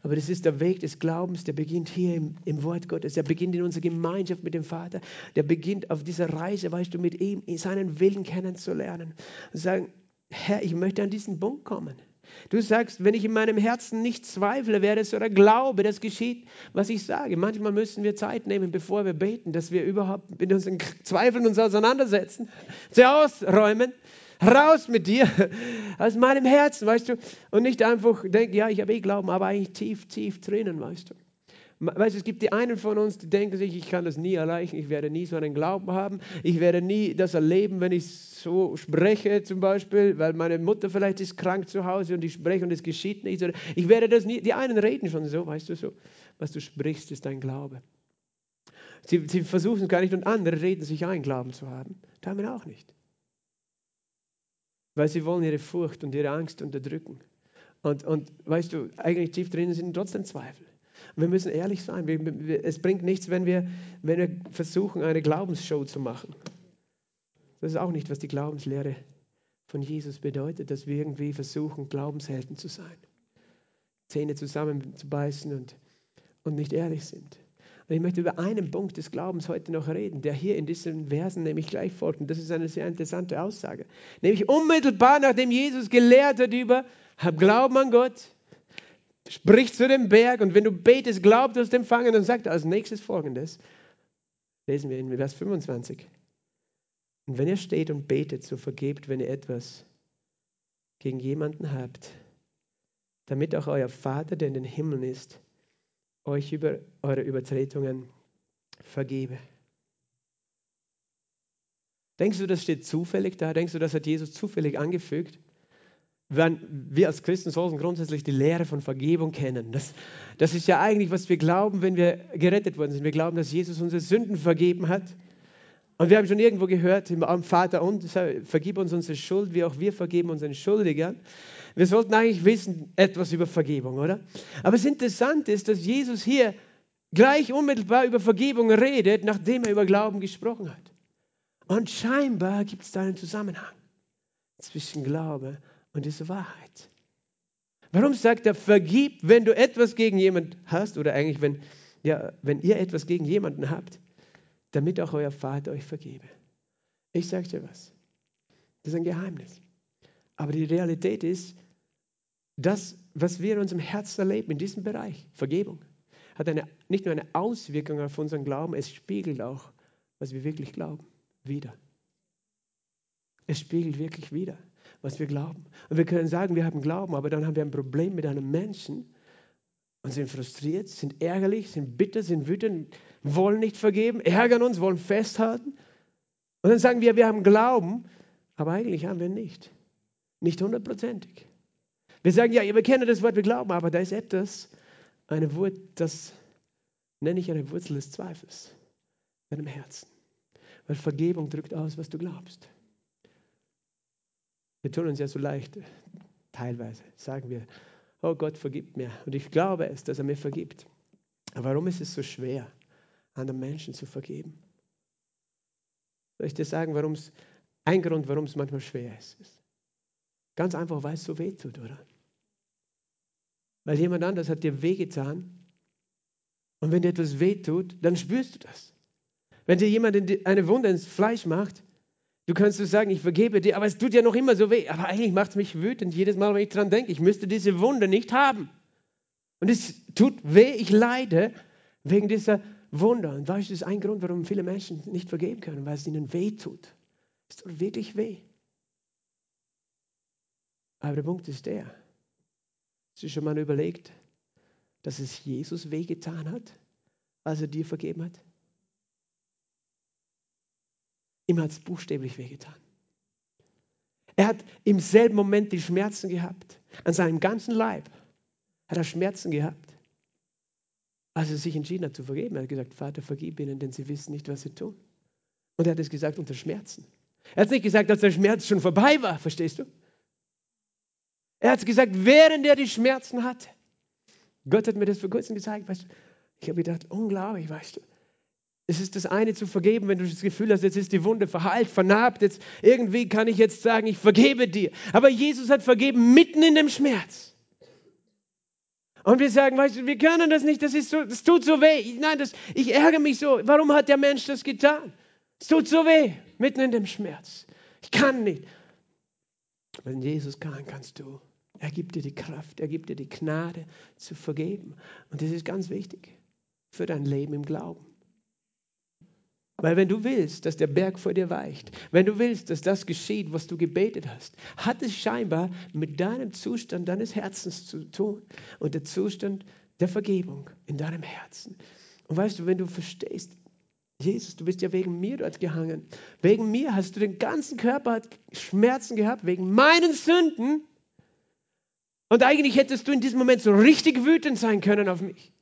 Speaker 1: Aber das ist der Weg des Glaubens, der beginnt hier im, im, Wort Gottes. Der beginnt in unserer Gemeinschaft mit dem Vater. Der beginnt auf dieser Reise, weißt du, mit ihm seinen Willen kennenzulernen. Und sagen, Herr, ich möchte an diesen Punkt kommen. Du sagst, wenn ich in meinem Herzen nicht zweifle, wäre es oder glaube, das geschieht, was ich sage. Manchmal müssen wir Zeit nehmen, bevor wir beten, dass wir überhaupt mit unseren (laughs) Zweifeln uns auseinandersetzen, sie ausräumen. Raus mit dir (laughs) aus meinem Herzen, weißt du? Und nicht einfach denken, ja, ich habe eh Glauben, aber eigentlich tief, tief drinnen, weißt du? Weißt du, es gibt die einen von uns, die denken sich, ich kann das nie erreichen, ich werde nie so einen Glauben haben, ich werde nie das erleben, wenn ich so spreche zum Beispiel, weil meine Mutter vielleicht ist krank zu Hause und ich spreche und es geschieht nichts. Ich werde das nie, die einen reden schon so, weißt du so, was du sprichst, ist dein Glaube. Sie, sie versuchen es gar nicht und andere reden sich ein, Glauben zu haben. Wir auch nicht. Weil sie wollen ihre Furcht und ihre Angst unterdrücken. Und, und weißt du, eigentlich tief drinnen sind trotzdem Zweifel. Wir müssen ehrlich sein. Wir, wir, es bringt nichts, wenn wir, wenn wir versuchen, eine Glaubensshow zu machen. Das ist auch nicht, was die Glaubenslehre von Jesus bedeutet, dass wir irgendwie versuchen, Glaubenshelden zu sein. Zähne zusammenzubeißen und, und nicht ehrlich sind. Und ich möchte über einen Punkt des Glaubens heute noch reden, der hier in diesen Versen nämlich gleich folgt. Und das ist eine sehr interessante Aussage. Nämlich unmittelbar nachdem Jesus gelehrt hat über, hab Glauben an Gott, Sprich zu dem Berg und wenn du betest, glaub, du hast empfangen, dann sagt als nächstes folgendes. Lesen wir in Vers 25. Und wenn ihr steht und betet, so vergebt, wenn ihr etwas gegen jemanden habt, damit auch euer Vater, der in den Himmeln ist, euch über eure Übertretungen vergebe. Denkst du, das steht zufällig da? Denkst du, das hat Jesus zufällig angefügt? Wir als Christen sollten grundsätzlich die Lehre von Vergebung kennen. Das, das ist ja eigentlich, was wir glauben, wenn wir gerettet worden sind. Wir glauben, dass Jesus unsere Sünden vergeben hat. Und wir haben schon irgendwo gehört, im Vater und, vergib uns unsere Schuld, wie auch wir vergeben unseren Schuldigern. Wir sollten eigentlich wissen etwas über Vergebung, oder? Aber das Interessante ist, dass Jesus hier gleich unmittelbar über Vergebung redet, nachdem er über Glauben gesprochen hat. Und scheinbar gibt es da einen Zusammenhang zwischen Glaube und diese Wahrheit. Warum sagt er, vergib, wenn du etwas gegen jemanden hast, oder eigentlich, wenn, ja, wenn ihr etwas gegen jemanden habt, damit auch euer Vater euch vergebe. Ich sage dir was. Das ist ein Geheimnis. Aber die Realität ist, das, was wir in unserem Herzen erleben, in diesem Bereich, Vergebung, hat eine, nicht nur eine Auswirkung auf unseren Glauben, es spiegelt auch, was wir wirklich glauben, wieder. Es spiegelt wirklich wieder was wir glauben. Und wir können sagen, wir haben Glauben, aber dann haben wir ein Problem mit einem Menschen und sind frustriert, sind ärgerlich, sind bitter, sind wütend, wollen nicht vergeben, ärgern uns, wollen festhalten. Und dann sagen wir, wir haben Glauben, aber eigentlich haben wir nicht. Nicht hundertprozentig. Wir sagen, ja, wir kennen das Wort, wir glauben, aber da ist etwas, eine Wurzel, das nenne ich eine Wurzel des Zweifels in deinem Herzen. Weil Vergebung drückt aus, was du glaubst. Wir tun uns ja so leicht, teilweise sagen wir, oh Gott vergibt mir. Und ich glaube es, dass er mir vergibt. Aber warum ist es so schwer, anderen Menschen zu vergeben? Soll ich dir sagen, warum es, ein Grund, warum es manchmal schwer ist, ist ganz einfach, weil es so weh tut, oder? Weil jemand anders hat dir wehgetan und wenn dir etwas weh tut, dann spürst du das. Wenn dir jemand eine Wunde ins Fleisch macht, Du kannst so sagen, ich vergebe dir, aber es tut ja noch immer so weh. Aber eigentlich macht es mich wütend, jedes Mal, wenn ich daran denke, ich müsste diese Wunde nicht haben. Und es tut weh, ich leide wegen dieser Wunder. Und weißt du, das ist ein Grund, warum viele Menschen nicht vergeben können, weil es ihnen weh tut. Es tut wirklich weh. Aber der Punkt ist der, hast du schon mal überlegt, dass es Jesus wehgetan hat, als er dir vergeben hat? Ihm hat es buchstäblich wehgetan. Er hat im selben Moment die Schmerzen gehabt. An seinem ganzen Leib hat er Schmerzen gehabt. Als er sich entschieden hat zu vergeben, er hat gesagt, Vater, vergib ihnen, denn sie wissen nicht, was sie tun. Und er hat es gesagt unter Schmerzen. Er hat nicht gesagt, als der Schmerz schon vorbei war, verstehst du? Er hat es gesagt, während er die Schmerzen hatte. Gott hat mir das vor kurzem gezeigt, weißt du? Ich habe gedacht, unglaublich, weißt du? Es ist das eine zu vergeben, wenn du das Gefühl hast, jetzt ist die Wunde verheilt, vernarbt, jetzt irgendwie kann ich jetzt sagen, ich vergebe dir. Aber Jesus hat vergeben mitten in dem Schmerz. Und wir sagen, weißt du, wir können das nicht, das, ist so, das tut so weh. Nein, das, ich ärgere mich so. Warum hat der Mensch das getan? Es tut so weh, mitten in dem Schmerz. Ich kann nicht. Wenn Jesus kann, kannst du. Er gibt dir die Kraft, er gibt dir die Gnade zu vergeben. Und das ist ganz wichtig für dein Leben im Glauben. Weil wenn du willst, dass der Berg vor dir weicht, wenn du willst, dass das geschieht, was du gebetet hast, hat es scheinbar mit deinem Zustand deines Herzens zu tun und der Zustand der Vergebung in deinem Herzen. Und weißt du, wenn du verstehst, Jesus, du bist ja wegen mir dort gehangen. Wegen mir hast du den ganzen Körper Schmerzen gehabt, wegen meinen Sünden. Und eigentlich hättest du in diesem Moment so richtig wütend sein können auf mich.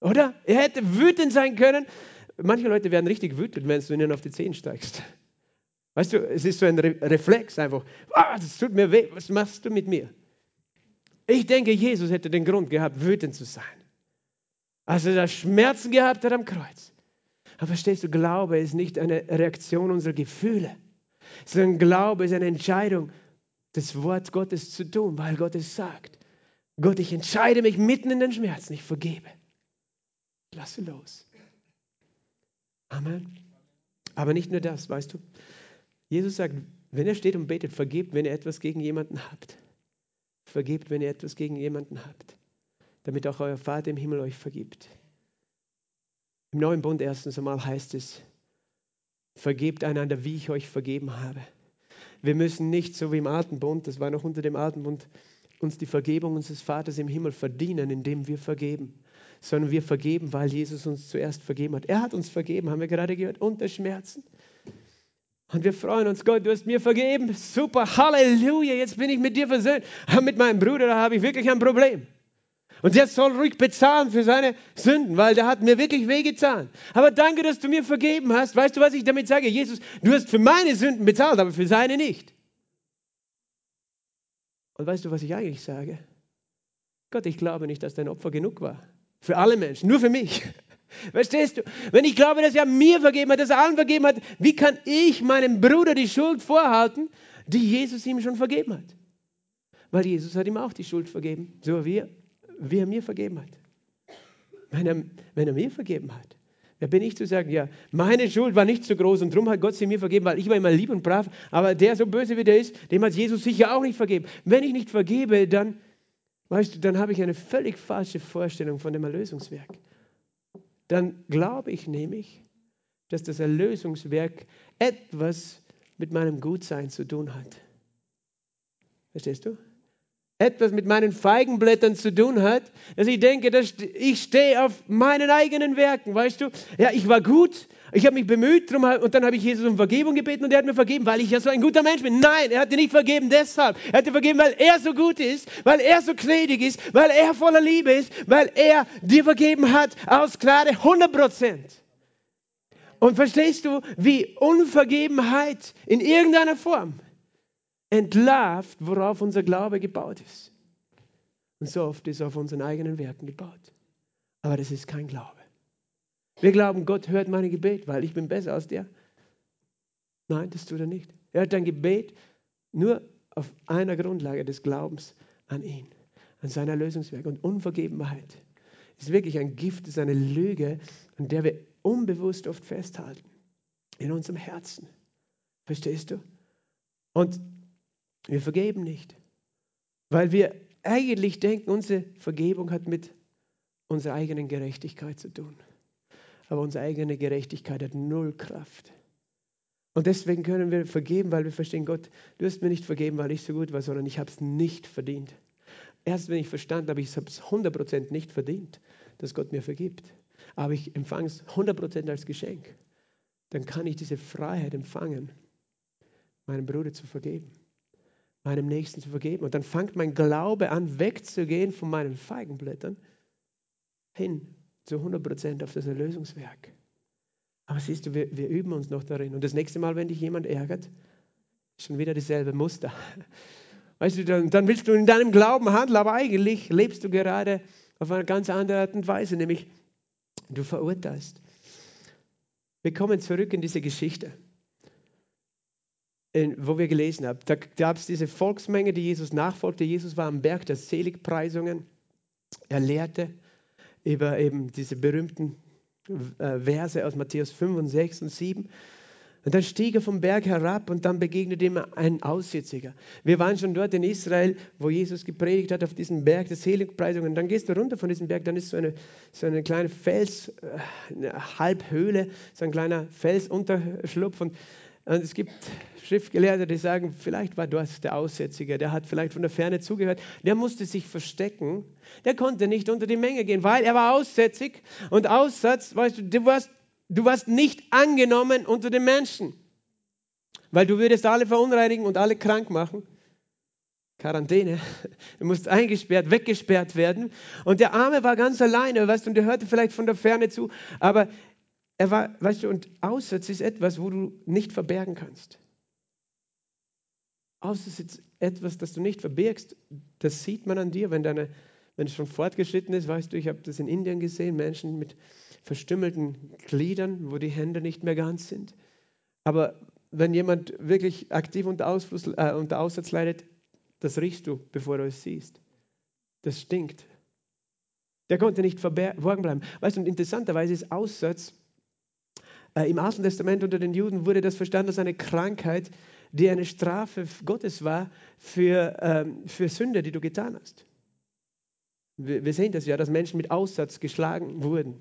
Speaker 1: Oder? Er hätte wütend sein können, Manche Leute werden richtig wütend, wenn du ihnen auf die Zehen steigst. Weißt du, es ist so ein Re Reflex einfach. Ah, das tut mir weh, was machst du mit mir? Ich denke, Jesus hätte den Grund gehabt, wütend zu sein. Als er da Schmerzen gehabt hat am Kreuz. Aber verstehst du, Glaube ist nicht eine Reaktion unserer Gefühle, sondern Glaube ist eine Entscheidung, das Wort Gottes zu tun, weil Gott es sagt. Gott, ich entscheide mich mitten in den Schmerzen, ich vergebe. Lasse los. Amen. Aber nicht nur das, weißt du. Jesus sagt, wenn er steht und betet, vergebt, wenn ihr etwas gegen jemanden habt. Vergebt, wenn ihr etwas gegen jemanden habt. Damit auch euer Vater im Himmel euch vergibt. Im neuen Bund erstens einmal heißt es, vergebt einander, wie ich euch vergeben habe. Wir müssen nicht, so wie im alten Bund, das war noch unter dem alten Bund, uns die Vergebung unseres Vaters im Himmel verdienen, indem wir vergeben sondern wir vergeben, weil Jesus uns zuerst vergeben hat. Er hat uns vergeben, haben wir gerade gehört, unter Schmerzen. Und wir freuen uns, Gott, du hast mir vergeben. Super, Halleluja, jetzt bin ich mit dir versöhnt. Aber mit meinem Bruder, da habe ich wirklich ein Problem. Und der soll ruhig bezahlen für seine Sünden, weil der hat mir wirklich wehgetan. Aber danke, dass du mir vergeben hast. Weißt du, was ich damit sage? Jesus, du hast für meine Sünden bezahlt, aber für seine nicht. Und weißt du, was ich eigentlich sage? Gott, ich glaube nicht, dass dein Opfer genug war. Für alle Menschen, nur für mich. Verstehst du? Wenn ich glaube, dass er mir vergeben hat, dass er allen vergeben hat, wie kann ich meinem Bruder die Schuld vorhalten, die Jesus ihm schon vergeben hat? Weil Jesus hat ihm auch die Schuld vergeben, so wie er, wie er mir vergeben hat. Wenn er, wenn er mir vergeben hat, wer bin ich zu sagen, ja, meine Schuld war nicht so groß und darum hat Gott sie mir vergeben, weil ich war immer lieb und brav, aber der so böse wie der ist, dem hat Jesus sicher auch nicht vergeben. Wenn ich nicht vergebe, dann Weißt du, dann habe ich eine völlig falsche Vorstellung von dem Erlösungswerk. Dann glaube ich nämlich, dass das Erlösungswerk etwas mit meinem Gutsein zu tun hat. Verstehst du? Etwas mit meinen Feigenblättern zu tun hat, dass ich denke, dass ich stehe auf meinen eigenen Werken, weißt du? Ja, ich war gut, ich habe mich bemüht drum, und dann habe ich Jesus um Vergebung gebeten und er hat mir vergeben, weil ich ja so ein guter Mensch bin. Nein, er hat dir nicht vergeben deshalb. Er hat dir vergeben, weil er so gut ist, weil er so gnädig ist, weil er voller Liebe ist, weil er dir vergeben hat aus Gnade 100 Prozent. Und verstehst du, wie Unvergebenheit in irgendeiner Form entlarvt, worauf unser Glaube gebaut ist. Und so oft ist auf unseren eigenen Werken gebaut. Aber das ist kein Glaube. Wir glauben, Gott hört mein Gebet, weil ich bin besser als der. Nein, das tut er nicht. Er hat dein Gebet nur auf einer Grundlage des Glaubens an ihn, an sein Erlösungswerk. Und Unvergebenheit ist wirklich ein Gift, ist eine Lüge, an der wir unbewusst oft festhalten. In unserem Herzen. Verstehst du? Und wir vergeben nicht, weil wir eigentlich denken, unsere Vergebung hat mit unserer eigenen Gerechtigkeit zu tun aber unsere eigene Gerechtigkeit hat null Kraft. Und deswegen können wir vergeben, weil wir verstehen, Gott, du hast mir nicht vergeben, weil ich so gut war, sondern ich habe es nicht verdient. Erst wenn ich verstanden habe, ich habe es 100% nicht verdient, dass Gott mir vergibt, aber ich empfange es 100% als Geschenk, dann kann ich diese Freiheit empfangen, meinem Bruder zu vergeben, meinem Nächsten zu vergeben. Und dann fängt mein Glaube an, wegzugehen von meinen Feigenblättern hin zu 100% auf das Erlösungswerk. Aber siehst du, wir, wir üben uns noch darin. Und das nächste Mal, wenn dich jemand ärgert, schon wieder dasselbe Muster. (laughs) Weißt du, dann, dann willst du in deinem Glauben handeln, aber eigentlich lebst du gerade auf eine ganz andere Art und Weise, nämlich du verurteilst. Wir kommen zurück in diese Geschichte, in, wo wir gelesen haben. Da gab es diese Volksmenge, die Jesus nachfolgte. Jesus war am Berg der Seligpreisungen. Er lehrte über eben diese berühmten äh, Verse aus Matthäus 5 und 6 und 7. Und dann stieg er vom Berg herab und dann begegnet ihm ein Aussätziger. Wir waren schon dort in Israel, wo Jesus gepredigt hat, auf diesem Berg der Seligpreisung. Und dann gehst du runter von diesem Berg, dann ist so eine, so eine kleine Fels, äh, eine Halbhöhle, so ein kleiner Felsunterschlupf. Und, und es gibt Schriftgelehrte, die sagen, vielleicht war dort der Aussätzige, der hat vielleicht von der Ferne zugehört. Der musste sich verstecken. Der konnte nicht unter die Menge gehen, weil er war aussätzig. Und Aussatz, weißt du, du warst Du warst nicht angenommen unter den Menschen, weil du würdest alle verunreinigen und alle krank machen. Quarantäne. Du musst eingesperrt, weggesperrt werden. Und der Arme war ganz alleine, weißt du, und der hörte vielleicht von der Ferne zu, aber er war, weißt du, und Aussatz ist etwas, wo du nicht verbergen kannst. Aussatz ist etwas, das du nicht verbirgst. Das sieht man an dir, wenn deine, wenn es schon fortgeschritten ist, weißt du, ich habe das in Indien gesehen, Menschen mit verstümmelten Gliedern, wo die Hände nicht mehr ganz sind. Aber wenn jemand wirklich aktiv unter, Ausfluss, äh, unter Aussatz leidet, das riechst du, bevor du es siehst. Das stinkt. Der konnte nicht verborgen bleiben. Weißt du, und interessanterweise ist Aussatz im Alten Testament unter den Juden wurde das verstanden als eine Krankheit, die eine Strafe Gottes war für, ähm, für Sünde, die du getan hast. Wir, wir sehen das ja, dass Menschen mit Aussatz geschlagen wurden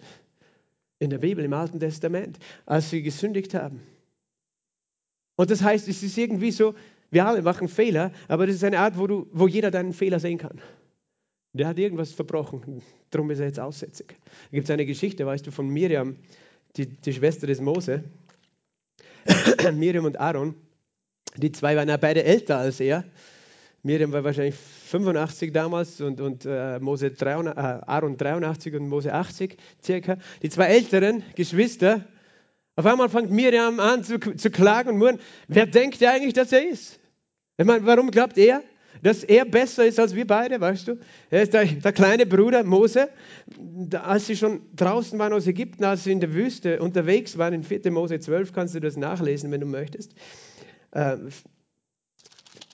Speaker 1: in der Bibel, im Alten Testament, als sie gesündigt haben. Und das heißt, es ist irgendwie so, wir alle machen Fehler, aber das ist eine Art, wo, du, wo jeder deinen Fehler sehen kann. Der hat irgendwas verbrochen, darum ist er jetzt aussätzig. Da gibt es eine Geschichte, weißt du, von Miriam, die, die Schwester des Mose. (coughs) Miriam und Aaron, die zwei waren ja beide älter als er. Miriam war wahrscheinlich 85 damals und, und äh, Mose 83, äh, Aaron 83 und Mose 80 circa. Die zwei älteren Geschwister. Auf einmal fängt Miriam an zu, zu klagen und murren. Wer denkt er eigentlich, dass er ist? Ich meine, warum glaubt er, dass er besser ist als wir beide, weißt du? Er ist der, der kleine Bruder Mose. Als sie schon draußen waren aus Ägypten, als sie in der Wüste unterwegs waren, in 4. Mose 12, kannst du das nachlesen, wenn du möchtest. Äh,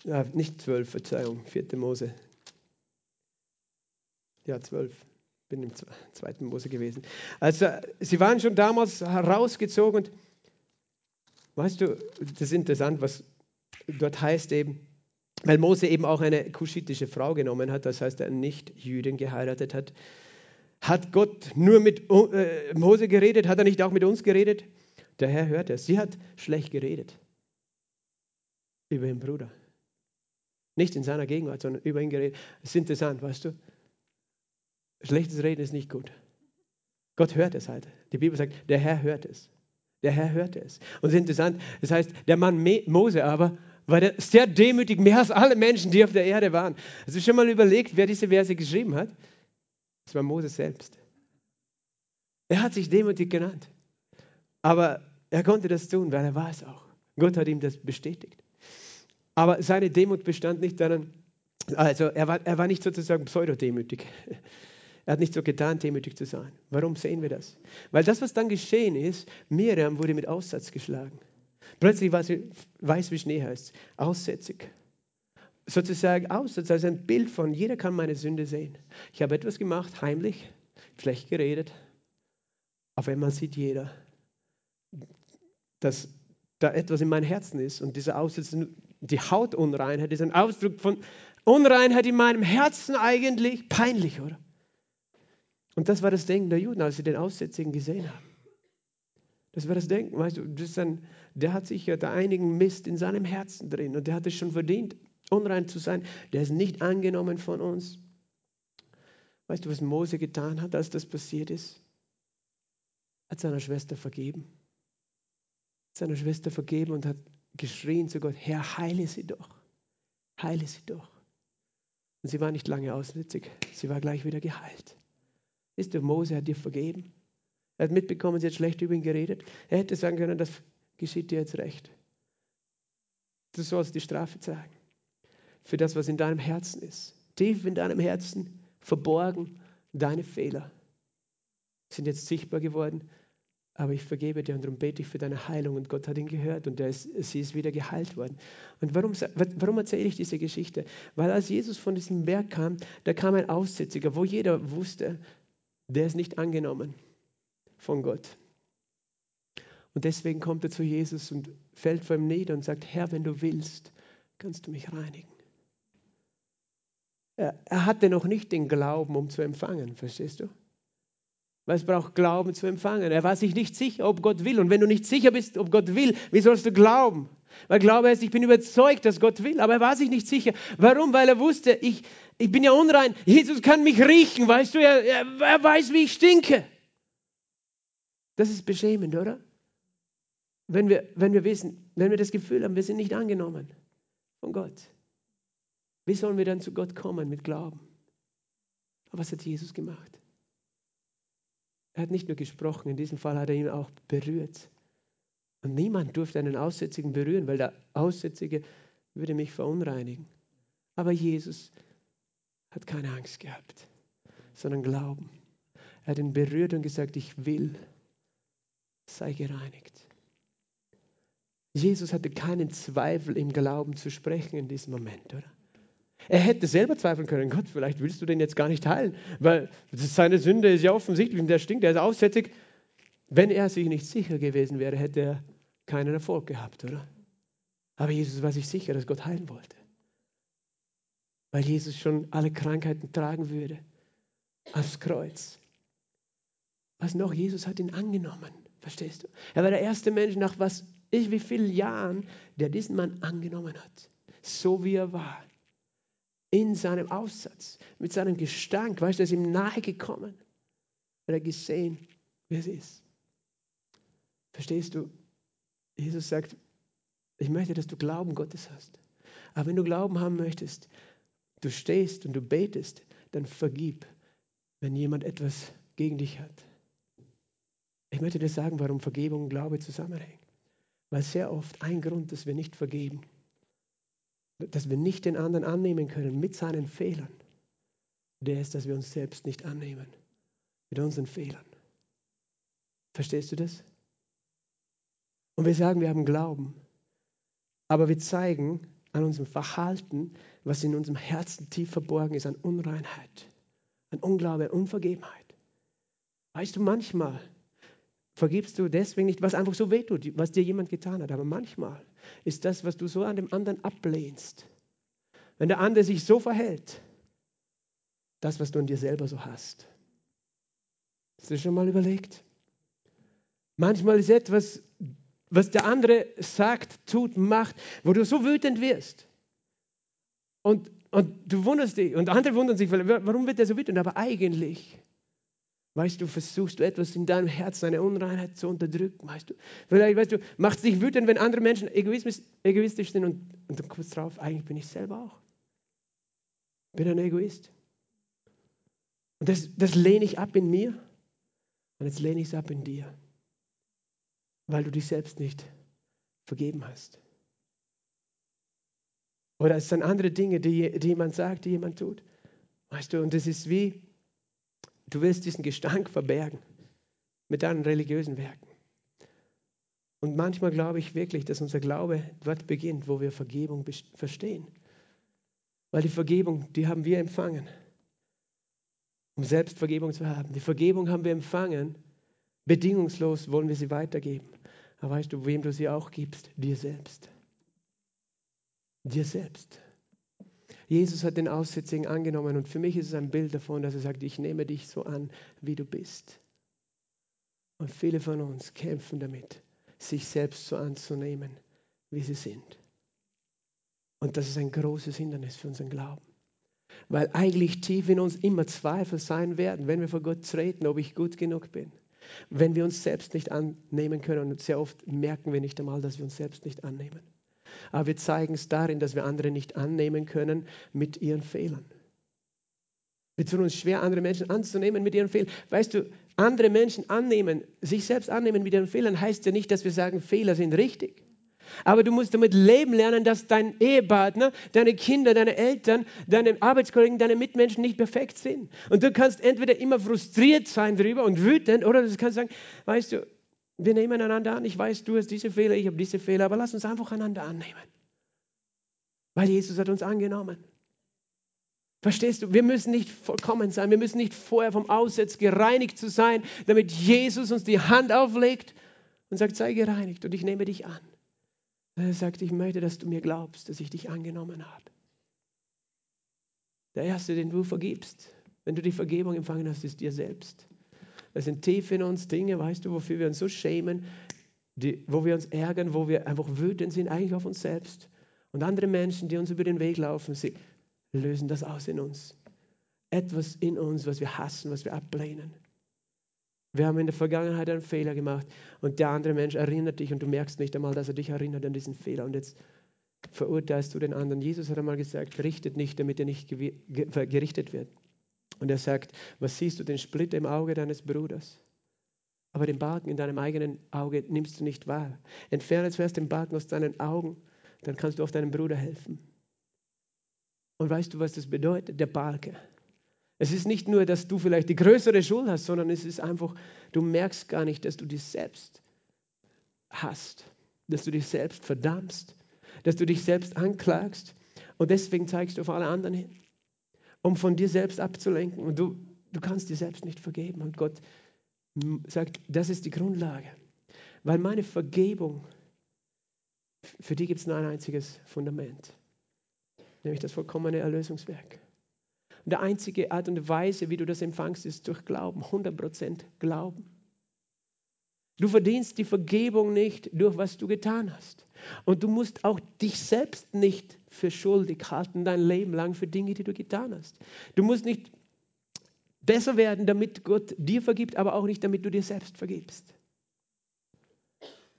Speaker 1: ja, nicht zwölf, Verzeihung, vierte Mose. Ja, zwölf. Bin im zweiten Mose gewesen. Also, sie waren schon damals herausgezogen und weißt du, das ist interessant, was dort heißt eben, weil Mose eben auch eine kuschitische Frau genommen hat, das heißt, er nicht Jüdin geheiratet hat. Hat Gott nur mit äh, Mose geredet? Hat er nicht auch mit uns geredet? Der Herr hört es. Sie hat schlecht geredet über ihren Bruder. Nicht in seiner Gegenwart, sondern über ihn geredet. Das ist interessant, weißt du? Schlechtes Reden ist nicht gut. Gott hört es halt. Die Bibel sagt, der Herr hört es. Der Herr hört es. Und es ist interessant, das heißt, der Mann Mose aber war sehr demütig, mehr als alle Menschen, die auf der Erde waren. Hast du schon mal überlegt, wer diese Verse geschrieben hat? Das war Mose selbst. Er hat sich demütig genannt. Aber er konnte das tun, weil er war es auch. Gott hat ihm das bestätigt. Aber seine Demut bestand nicht darin, also er war, er war nicht sozusagen pseudodemütig. (laughs) Er hat nicht so getan, demütig zu sein. Warum sehen wir das? Weil das, was dann geschehen ist, Miriam wurde mit Aussatz geschlagen. Plötzlich sie weiß wie Schnee heißt, aussätzig. Sozusagen Aussatz als ein Bild von, jeder kann meine Sünde sehen. Ich habe etwas gemacht, heimlich, schlecht geredet. Auf einmal sieht jeder, dass da etwas in meinem Herzen ist und dieser Aussatz die Hautunreinheit ist ein Ausdruck von Unreinheit in meinem Herzen eigentlich peinlich, oder? Und das war das Denken der Juden, als sie den Aussätzigen gesehen haben. Das war das Denken, weißt du, das ein, der hat sicher da einigen Mist in seinem Herzen drin und der hat es schon verdient, unrein zu sein. Der ist nicht angenommen von uns. Weißt du, was Mose getan hat, als das passiert ist? Hat seiner Schwester vergeben. Seiner Schwester vergeben und hat geschrien zu Gott, Herr, heile sie doch, heile sie doch. Und sie war nicht lange aussätzig, sie war gleich wieder geheilt. Ist der Mose hat dir vergeben. Er hat mitbekommen, sie hat schlecht über ihn geredet. Er hätte sagen können, das geschieht dir jetzt recht. Du sollst die Strafe zeigen für das, was in deinem Herzen ist. Tief in deinem Herzen verborgen deine Fehler sind jetzt sichtbar geworden aber ich vergebe dir und darum bete ich für deine Heilung. Und Gott hat ihn gehört und ist, sie ist wieder geheilt worden. Und warum, warum erzähle ich diese Geschichte? Weil als Jesus von diesem Berg kam, da kam ein Aussätziger, wo jeder wusste, der ist nicht angenommen von Gott. Und deswegen kommt er zu Jesus und fällt vor ihm nieder und sagt, Herr, wenn du willst, kannst du mich reinigen. Er, er hatte noch nicht den Glauben, um zu empfangen, verstehst du? Weil es braucht Glauben zu empfangen. Er war sich nicht sicher, ob Gott will. Und wenn du nicht sicher bist, ob Gott will, wie sollst du glauben? Weil Glaube heißt, ich bin überzeugt, dass Gott will. Aber er war sich nicht sicher. Warum? Weil er wusste, ich, ich bin ja unrein. Jesus kann mich riechen, weißt du? Er, er, er weiß, wie ich stinke. Das ist beschämend, oder? Wenn wir, wenn wir wissen, wenn wir das Gefühl haben, wir sind nicht angenommen von Gott. Wie sollen wir dann zu Gott kommen mit Glauben? Aber was hat Jesus gemacht? Er hat nicht nur gesprochen, in diesem Fall hat er ihn auch berührt. Und niemand durfte einen Aussätzigen berühren, weil der Aussätzige würde mich verunreinigen. Aber Jesus hat keine Angst gehabt, sondern Glauben. Er hat ihn berührt und gesagt, ich will, sei gereinigt. Jesus hatte keinen Zweifel im Glauben zu sprechen in diesem Moment, oder? Er hätte selber zweifeln können, Gott, vielleicht willst du den jetzt gar nicht heilen, weil seine Sünde ist ja offensichtlich und der stinkt, der ist aussätzig. Wenn er sich nicht sicher gewesen wäre, hätte er keinen Erfolg gehabt, oder? Aber Jesus war sich sicher, dass Gott heilen wollte. Weil Jesus schon alle Krankheiten tragen würde. Aufs Kreuz. Was noch? Jesus hat ihn angenommen. Verstehst du? Er war der erste Mensch nach was ich wie vielen Jahren, der diesen Mann angenommen hat. So wie er war in seinem Aussatz, mit seinem Gestank, weißt du, er ist ihm nahe gekommen. Er hat gesehen, wer es ist. Verstehst du? Jesus sagt, ich möchte, dass du Glauben Gottes hast. Aber wenn du Glauben haben möchtest, du stehst und du betest, dann vergib, wenn jemand etwas gegen dich hat. Ich möchte dir sagen, warum Vergebung und Glaube zusammenhängen. Weil sehr oft ein Grund, dass wir nicht vergeben, dass wir nicht den anderen annehmen können mit seinen Fehlern, der ist, dass wir uns selbst nicht annehmen mit unseren Fehlern. Verstehst du das? Und wir sagen, wir haben Glauben, aber wir zeigen an unserem Verhalten, was in unserem Herzen tief verborgen ist, an Unreinheit, an Unglaube, an Unvergebenheit. Weißt du, manchmal vergibst du deswegen nicht, was einfach so wehtut, was dir jemand getan hat. Aber manchmal ist das, was du so an dem anderen ablehnst, wenn der andere sich so verhält, das, was du an dir selber so hast. Hast du schon mal überlegt? Manchmal ist etwas, was der andere sagt, tut, macht, wo du so wütend wirst. Und, und du wunderst dich, und andere wundern sich, warum wird er so wütend? Aber eigentlich Weißt du, versuchst du etwas in deinem Herzen, eine Unreinheit zu unterdrücken, weißt du. Vielleicht, weißt du, macht dich wütend, wenn andere Menschen egoistisch sind und, und du kommst drauf, eigentlich bin ich selber auch. Bin ein Egoist. Und das, das lehne ich ab in mir und jetzt lehne ich es ab in dir, weil du dich selbst nicht vergeben hast. Oder es sind andere Dinge, die, die jemand sagt, die jemand tut. Weißt du, und das ist wie, Du willst diesen Gestank verbergen mit deinen religiösen Werken. Und manchmal glaube ich wirklich, dass unser Glaube dort beginnt, wo wir Vergebung verstehen. Weil die Vergebung, die haben wir empfangen, um Selbstvergebung zu haben. Die Vergebung haben wir empfangen, bedingungslos wollen wir sie weitergeben. Aber weißt du, wem du sie auch gibst? Dir selbst. Dir selbst. Jesus hat den Aussätzigen angenommen und für mich ist es ein Bild davon, dass er sagt, ich nehme dich so an, wie du bist. Und viele von uns kämpfen damit, sich selbst so anzunehmen, wie sie sind. Und das ist ein großes Hindernis für unseren Glauben. Weil eigentlich tief in uns immer Zweifel sein werden, wenn wir vor Gott treten, ob ich gut genug bin. Wenn wir uns selbst nicht annehmen können. Und sehr oft merken wir nicht einmal, dass wir uns selbst nicht annehmen aber wir zeigen es darin, dass wir andere nicht annehmen können mit ihren Fehlern. Wir tun uns schwer, andere Menschen anzunehmen mit ihren Fehlern. Weißt du, andere Menschen annehmen, sich selbst annehmen mit ihren Fehlern, heißt ja nicht, dass wir sagen, Fehler sind richtig. Aber du musst damit leben lernen, dass dein Ehepartner, deine Kinder, deine Eltern, deine Arbeitskollegen, deine Mitmenschen nicht perfekt sind. Und du kannst entweder immer frustriert sein darüber und wütend, oder du kannst sagen, weißt du, wir nehmen einander an. Ich weiß, du hast diese Fehler, ich habe diese Fehler, aber lass uns einfach einander annehmen. Weil Jesus hat uns angenommen. Verstehst du? Wir müssen nicht vollkommen sein. Wir müssen nicht vorher vom Aussatz gereinigt zu sein, damit Jesus uns die Hand auflegt und sagt, sei gereinigt und ich nehme dich an. Er sagt, ich möchte, dass du mir glaubst, dass ich dich angenommen habe. Der Erste, den du vergibst, wenn du die Vergebung empfangen hast, ist dir selbst. Es sind tief in uns Dinge, weißt du, wofür wir uns so schämen, die, wo wir uns ärgern, wo wir einfach wütend sind, eigentlich auf uns selbst. Und andere Menschen, die uns über den Weg laufen, sie lösen das aus in uns. Etwas in uns, was wir hassen, was wir ablehnen. Wir haben in der Vergangenheit einen Fehler gemacht und der andere Mensch erinnert dich und du merkst nicht einmal, dass er dich erinnert an diesen Fehler. Und jetzt verurteilst du den anderen. Jesus hat einmal gesagt, richtet nicht, damit er nicht gerichtet wird. Und er sagt, was siehst du, den Splitter im Auge deines Bruders? Aber den Balken in deinem eigenen Auge nimmst du nicht wahr. Entferne zuerst den Balken aus deinen Augen, dann kannst du auch deinem Bruder helfen. Und weißt du, was das bedeutet, der Balken? Es ist nicht nur, dass du vielleicht die größere Schuld hast, sondern es ist einfach, du merkst gar nicht, dass du dich selbst hast, dass du dich selbst verdammst, dass du dich selbst anklagst und deswegen zeigst du auf alle anderen hin, um von dir selbst abzulenken und du, du kannst dir selbst nicht vergeben und Gott sagt, das ist die Grundlage, weil meine Vergebung, für die gibt es nur ein einziges Fundament, nämlich das vollkommene Erlösungswerk. Und die einzige Art und Weise, wie du das empfangst, ist durch Glauben, 100% Glauben. Du verdienst die Vergebung nicht durch was du getan hast. Und du musst auch dich selbst nicht für schuldig halten, dein Leben lang für Dinge, die du getan hast. Du musst nicht besser werden, damit Gott dir vergibt, aber auch nicht, damit du dir selbst vergibst.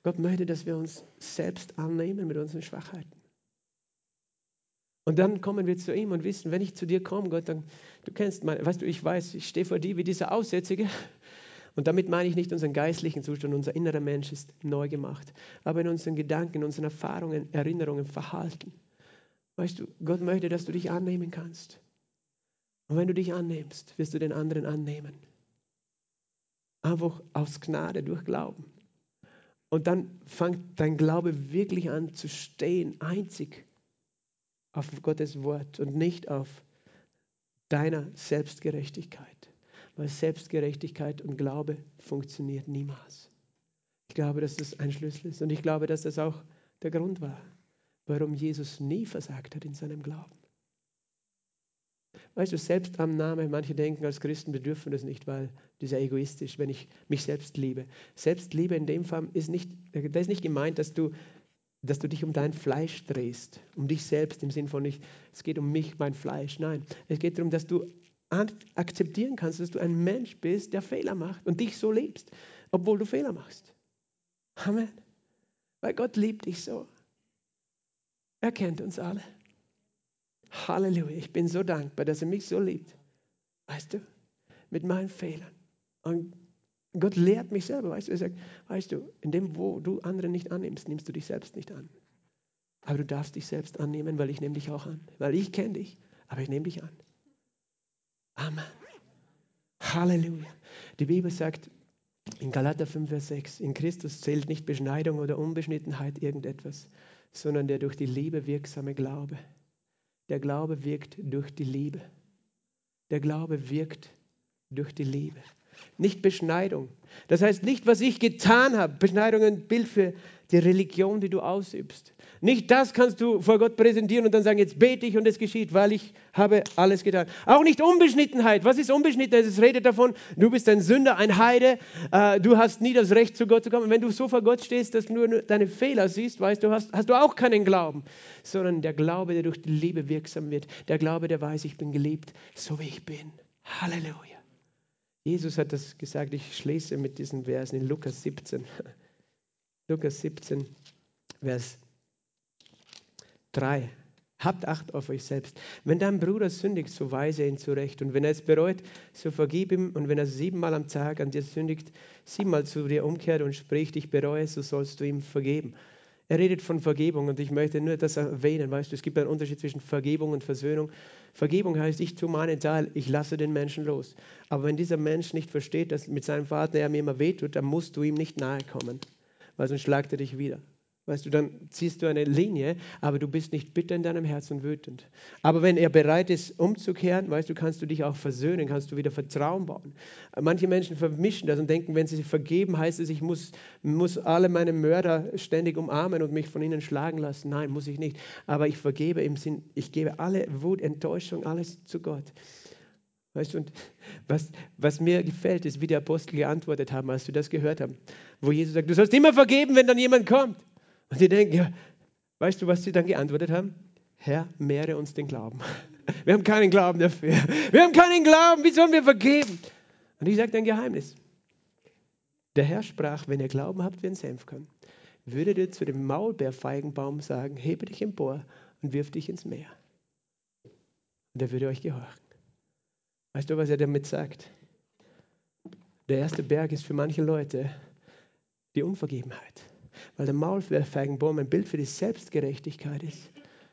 Speaker 1: Gott möchte, dass wir uns selbst annehmen mit unseren Schwachheiten. Und dann kommen wir zu ihm und wissen, wenn ich zu dir komme, Gott, dann, du kennst mein, weißt du, ich weiß, ich stehe vor dir wie dieser Aussätzige. Und damit meine ich nicht unseren geistlichen Zustand, unser innerer Mensch ist neu gemacht, aber in unseren Gedanken, in unseren Erfahrungen, Erinnerungen, Verhalten. Weißt du, Gott möchte, dass du dich annehmen kannst. Und wenn du dich annimmst, wirst du den anderen annehmen. Einfach aus Gnade, durch Glauben. Und dann fängt dein Glaube wirklich an zu stehen, einzig auf Gottes Wort und nicht auf deiner Selbstgerechtigkeit. Weil Selbstgerechtigkeit und Glaube funktioniert niemals. Ich glaube, dass das ein Schlüssel ist. Und ich glaube, dass das auch der Grund war, warum Jesus nie versagt hat in seinem Glauben. Weißt du, Selbstannahme, manche denken als Christen, wir dürfen das nicht, weil das ist ja egoistisch, wenn ich mich selbst liebe. Selbstliebe in dem Fall ist nicht, da ist nicht gemeint, dass du dass du dich um dein Fleisch drehst, um dich selbst im Sinn von nicht, es geht um mich, mein Fleisch. Nein, es geht darum, dass du akzeptieren kannst, dass du ein Mensch bist, der Fehler macht und dich so liebst, obwohl du Fehler machst. Amen. Weil Gott liebt dich so. Er kennt uns alle. Halleluja. Ich bin so dankbar, dass er mich so liebt. Weißt du, mit meinen Fehlern. Und Gott lehrt mich selber, weißt du, er sagt, weißt du, in dem, wo du andere nicht annimmst, nimmst du dich selbst nicht an. Aber du darfst dich selbst annehmen, weil ich nehme dich auch an. Weil ich kenne dich, aber ich nehme dich an. Amen. Halleluja. Die Bibel sagt in Galater 5, Vers 6, in Christus zählt nicht Beschneidung oder Unbeschnittenheit irgendetwas, sondern der durch die Liebe wirksame Glaube. Der Glaube wirkt durch die Liebe. Der Glaube wirkt durch die Liebe nicht Beschneidung. Das heißt nicht, was ich getan habe. Beschneidung ein Bild für die Religion, die du ausübst. Nicht das kannst du vor Gott präsentieren und dann sagen, jetzt bete ich und es geschieht, weil ich habe alles getan. Auch nicht Unbeschnittenheit. Was ist Unbeschnittenheit? Es redet davon, du bist ein Sünder, ein Heide, äh, du hast nie das Recht, zu Gott zu kommen. Und wenn du so vor Gott stehst, dass du nur deine Fehler siehst, weißt du, hast, hast du auch keinen Glauben, sondern der Glaube, der durch die Liebe wirksam wird. Der Glaube, der weiß, ich bin geliebt, so wie ich bin. Halleluja. Jesus hat das gesagt, ich schließe mit diesen Versen in Lukas 17. (laughs) Lukas 17, Vers 3. Habt Acht auf euch selbst. Wenn dein Bruder sündigt, so weise ihn zurecht. Und wenn er es bereut, so vergib ihm. Und wenn er siebenmal am Tag an dir sündigt, siebenmal zu dir umkehrt und spricht, ich bereue, so sollst du ihm vergeben. Er redet von Vergebung und ich möchte nur das erwähnen. Weißt du, es gibt einen Unterschied zwischen Vergebung und Versöhnung. Vergebung heißt, ich tue meinen Teil, ich lasse den Menschen los. Aber wenn dieser Mensch nicht versteht, dass mit seinem Vater er mir immer wehtut, dann musst du ihm nicht nahe kommen, weil sonst schlagt er dich wieder. Weißt du, dann ziehst du eine Linie, aber du bist nicht bitter in deinem Herzen wütend. Aber wenn er bereit ist, umzukehren, weißt du, kannst du dich auch versöhnen, kannst du wieder Vertrauen bauen. Manche Menschen vermischen das und denken, wenn sie sich vergeben, heißt es, ich muss, muss alle meine Mörder ständig umarmen und mich von ihnen schlagen lassen. Nein, muss ich nicht. Aber ich vergebe im Sinn, ich gebe alle Wut, Enttäuschung, alles zu Gott. Weißt du, und was, was mir gefällt, ist, wie die Apostel geantwortet haben, als sie das gehört haben. Wo Jesus sagt, du sollst immer vergeben, wenn dann jemand kommt. Und die denken, ja, weißt du, was sie dann geantwortet haben? Herr, mehre uns den Glauben. (laughs) Wir haben keinen Glauben dafür. Wir haben keinen Glauben. Wie sollen wir vergeben? Und ich sage ein Geheimnis. Der Herr sprach, wenn ihr Glauben habt wie ein Senfkorn, würdet ihr zu dem Maulbeerfeigenbaum sagen, hebe dich empor und wirf dich ins Meer. Und er würde euch gehorchen. Weißt du, was er damit sagt? Der erste Berg ist für manche Leute die Unvergebenheit. Weil der Maulbeerfeigenbaum ein Bild für die Selbstgerechtigkeit ist,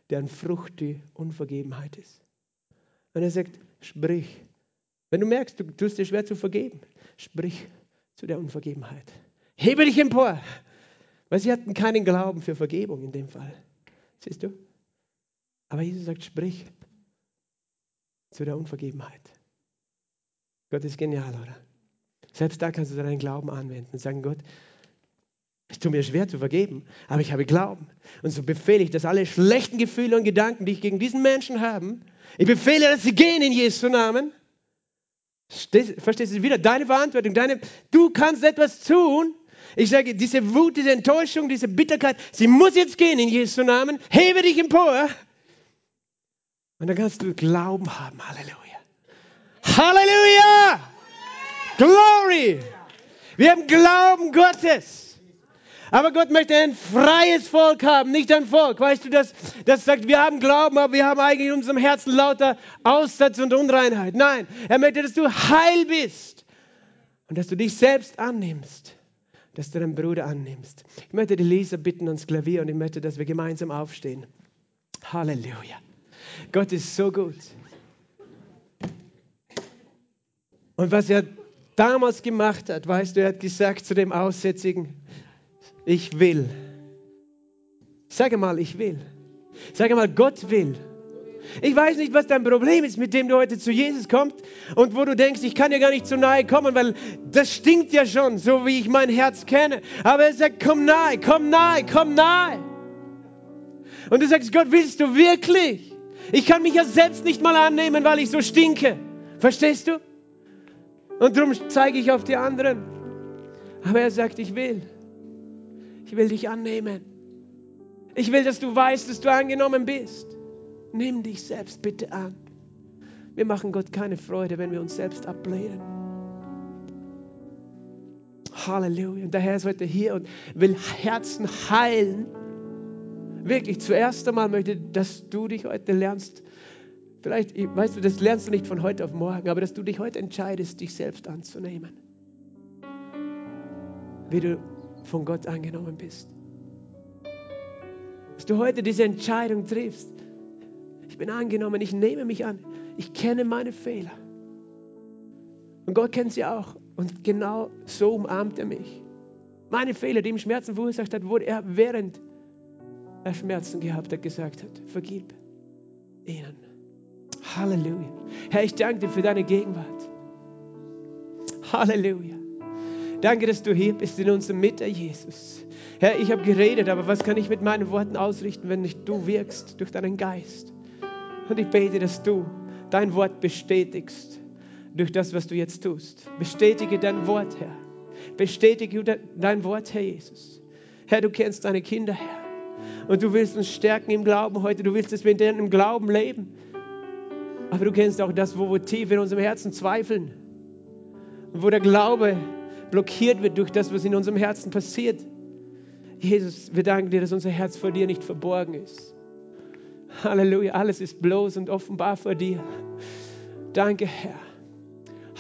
Speaker 1: deren Frucht die Unvergebenheit ist. Und er sagt, sprich. Wenn du merkst, du tust dir schwer zu vergeben, sprich zu der Unvergebenheit. Hebe dich empor. Weil sie hatten keinen Glauben für Vergebung in dem Fall. Siehst du? Aber Jesus sagt, sprich zu der Unvergebenheit. Gott ist genial, oder? Selbst da kannst du deinen Glauben anwenden und sagen, Gott, es tut mir schwer zu vergeben, aber ich habe Glauben. Und so befehle ich, dass alle schlechten Gefühle und Gedanken, die ich gegen diesen Menschen habe, ich befehle, dass sie gehen in Jesu Namen. Verstehst du wieder? Deine Verantwortung, deine, du kannst etwas tun. Ich sage, diese Wut, diese Enttäuschung, diese Bitterkeit, sie muss jetzt gehen in Jesu Namen. Hebe dich empor. Und dann kannst du Glauben haben. Halleluja. Halleluja! Glory! Wir haben Glauben Gottes. Aber Gott möchte ein freies Volk haben, nicht ein Volk. Weißt du, das, das sagt, wir haben Glauben, aber wir haben eigentlich in unserem Herzen lauter Aussatz und Unreinheit. Nein, er möchte, dass du heil bist und dass du dich selbst annimmst, dass du deinen Bruder annimmst. Ich möchte die Leser bitten ans Klavier und ich möchte, dass wir gemeinsam aufstehen. Halleluja. Gott ist so gut. Und was er damals gemacht hat, weißt du, er hat gesagt zu dem Aussätzigen, ich will. Sage mal, ich will. Sage mal, Gott will. Ich weiß nicht, was dein Problem ist, mit dem du heute zu Jesus kommst und wo du denkst, ich kann dir gar nicht zu nahe kommen, weil das stinkt ja schon, so wie ich mein Herz kenne. Aber er sagt, komm nahe, komm nahe, komm nahe. Und du sagst, Gott, willst du wirklich? Ich kann mich ja selbst nicht mal annehmen, weil ich so stinke. Verstehst du? Und darum zeige ich auf die anderen. Aber er sagt, ich will. Ich will dich annehmen. Ich will, dass du weißt, dass du angenommen bist. Nimm dich selbst bitte an. Wir machen Gott keine Freude, wenn wir uns selbst ablehnen. Halleluja. Und der Herr ist heute hier und will Herzen heilen. Wirklich, zuerst einmal möchte, dass du dich heute lernst, Vielleicht, weißt du, das lernst du nicht von heute auf morgen, aber dass du dich heute entscheidest, dich selbst anzunehmen. Wie du von Gott angenommen bist. Dass du heute diese Entscheidung triffst. Ich bin angenommen, ich nehme mich an. Ich kenne meine Fehler. Und Gott kennt sie auch. Und genau so umarmt er mich. Meine Fehler, die ihm Schmerzen verursacht hat, wurde er während er Schmerzen gehabt hat, gesagt hat, vergib ihnen. Halleluja. Herr, ich danke dir für deine Gegenwart. Halleluja. Danke, dass du hier bist in unserer Mitte, Jesus. Herr, ich habe geredet, aber was kann ich mit meinen Worten ausrichten, wenn nicht du wirkst durch deinen Geist? Und ich bete, dass du dein Wort bestätigst durch das, was du jetzt tust. Bestätige dein Wort, Herr. Bestätige dein Wort, Herr Jesus. Herr, du kennst deine Kinder, Herr. Und du willst uns stärken im Glauben heute. Du willst, dass wir in deinem Glauben leben. Aber du kennst auch das, wo wir tief in unserem Herzen zweifeln und wo der Glaube blockiert wird durch das, was in unserem Herzen passiert. Jesus, wir danken dir, dass unser Herz vor dir nicht verborgen ist. Halleluja, alles ist bloß und offenbar vor dir. Danke, Herr.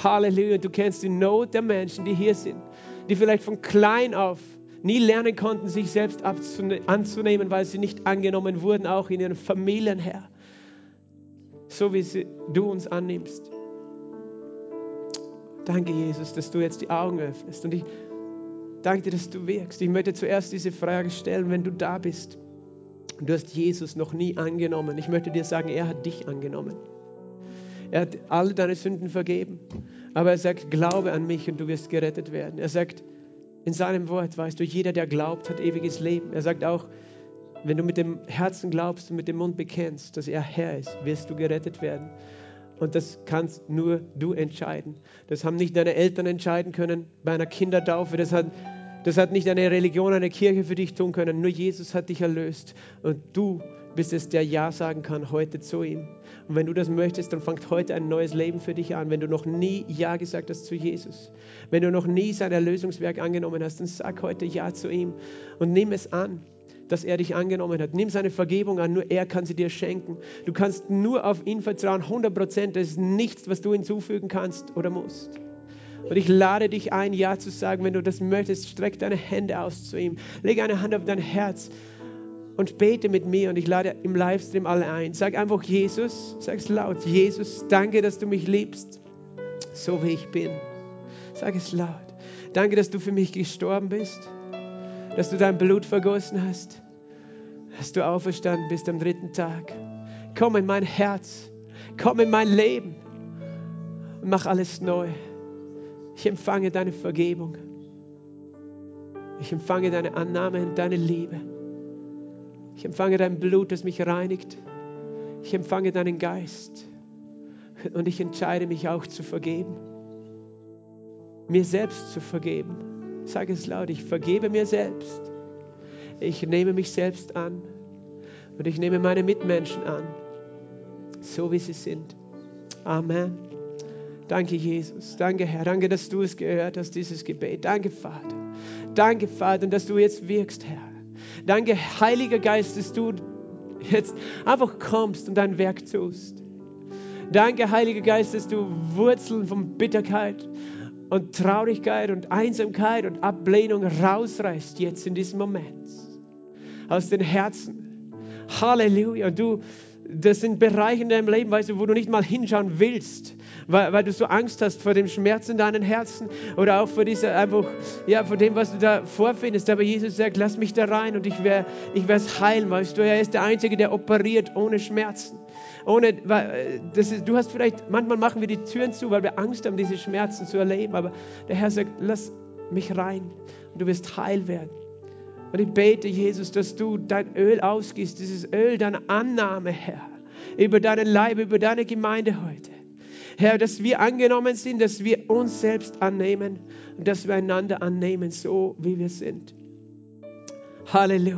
Speaker 1: Halleluja, du kennst die Not der Menschen, die hier sind, die vielleicht von klein auf nie lernen konnten, sich selbst anzunehmen, weil sie nicht angenommen wurden, auch in ihren Familien, Herr so wie sie, du uns annimmst. Danke, Jesus, dass du jetzt die Augen öffnest. Und ich Danke dir, dass du wirkst. Ich möchte zuerst diese Frage stellen, wenn du da bist. Du hast Jesus noch nie angenommen. Ich möchte dir sagen, er hat dich angenommen. Er hat alle deine Sünden vergeben. Aber er sagt, glaube an mich und du wirst gerettet werden. Er sagt, in seinem Wort, weißt du, jeder, der glaubt, hat ewiges Leben. Er sagt auch, wenn du mit dem Herzen glaubst und mit dem Mund bekennst, dass er Herr ist, wirst du gerettet werden. Und das kannst nur du entscheiden. Das haben nicht deine Eltern entscheiden können bei einer Kindertaufe. Das hat, das hat nicht eine Religion, eine Kirche für dich tun können. Nur Jesus hat dich erlöst. Und du bist es, der Ja sagen kann heute zu ihm. Und wenn du das möchtest, dann fängt heute ein neues Leben für dich an. Wenn du noch nie Ja gesagt hast zu Jesus, wenn du noch nie sein Erlösungswerk angenommen hast, dann sag heute Ja zu ihm und nimm es an dass er dich angenommen hat. Nimm seine Vergebung an, nur er kann sie dir schenken. Du kannst nur auf ihn vertrauen, 100 Prozent. Das ist nichts, was du hinzufügen kannst oder musst. Und ich lade dich ein, Ja zu sagen, wenn du das möchtest. Streck deine Hände aus zu ihm. Leg eine Hand auf dein Herz und bete mit mir und ich lade im Livestream alle ein. Sag einfach Jesus, sag es laut, Jesus, danke, dass du mich liebst, so wie ich bin. Sag es laut. Danke, dass du für mich gestorben bist, dass du dein Blut vergossen hast, dass du auferstanden bist am dritten Tag. Komm in mein Herz, komm in mein Leben und mach alles neu. Ich empfange deine Vergebung. Ich empfange deine Annahme und deine Liebe. Ich empfange dein Blut, das mich reinigt. Ich empfange deinen Geist. Und ich entscheide mich auch zu vergeben. Mir selbst zu vergeben. Sag es laut, ich vergebe mir selbst. Ich nehme mich selbst an. Und ich nehme meine Mitmenschen an. So wie sie sind. Amen. Danke, Jesus. Danke, Herr. Danke, dass du es gehört hast, dieses Gebet. Danke, Vater. Danke, Vater, dass du jetzt wirkst, Herr. Danke, Heiliger Geist, dass du jetzt einfach kommst und dein Werk tust. Danke, Heiliger Geist, dass du Wurzeln von Bitterkeit und Traurigkeit und Einsamkeit und Ablehnung rausreißt jetzt in diesem Moment aus den Herzen. Halleluja. Und du, das sind Bereiche in deinem Leben, weißt du, wo du nicht mal hinschauen willst weil, weil du so Angst hast vor dem Schmerz in deinem Herzen oder auch vor dieser einfach, ja, vor dem, was du da vorfindest. Aber Jesus sagt, lass mich da rein und ich werde ich es heilen, weißt du, er ist der Einzige, der operiert ohne Schmerzen. Ohne, weil, das ist, du hast vielleicht, manchmal machen wir die Türen zu, weil wir Angst haben, diese Schmerzen zu erleben. Aber der Herr sagt, lass mich rein und du wirst heil werden. Und ich bete, Jesus, dass du dein Öl ausgießt, dieses Öl deiner Annahme, Herr, über deinen Leib, über deine Gemeinde heute. Herr, dass wir angenommen sind, dass wir uns selbst annehmen und dass wir einander annehmen, so wie wir sind. Halleluja.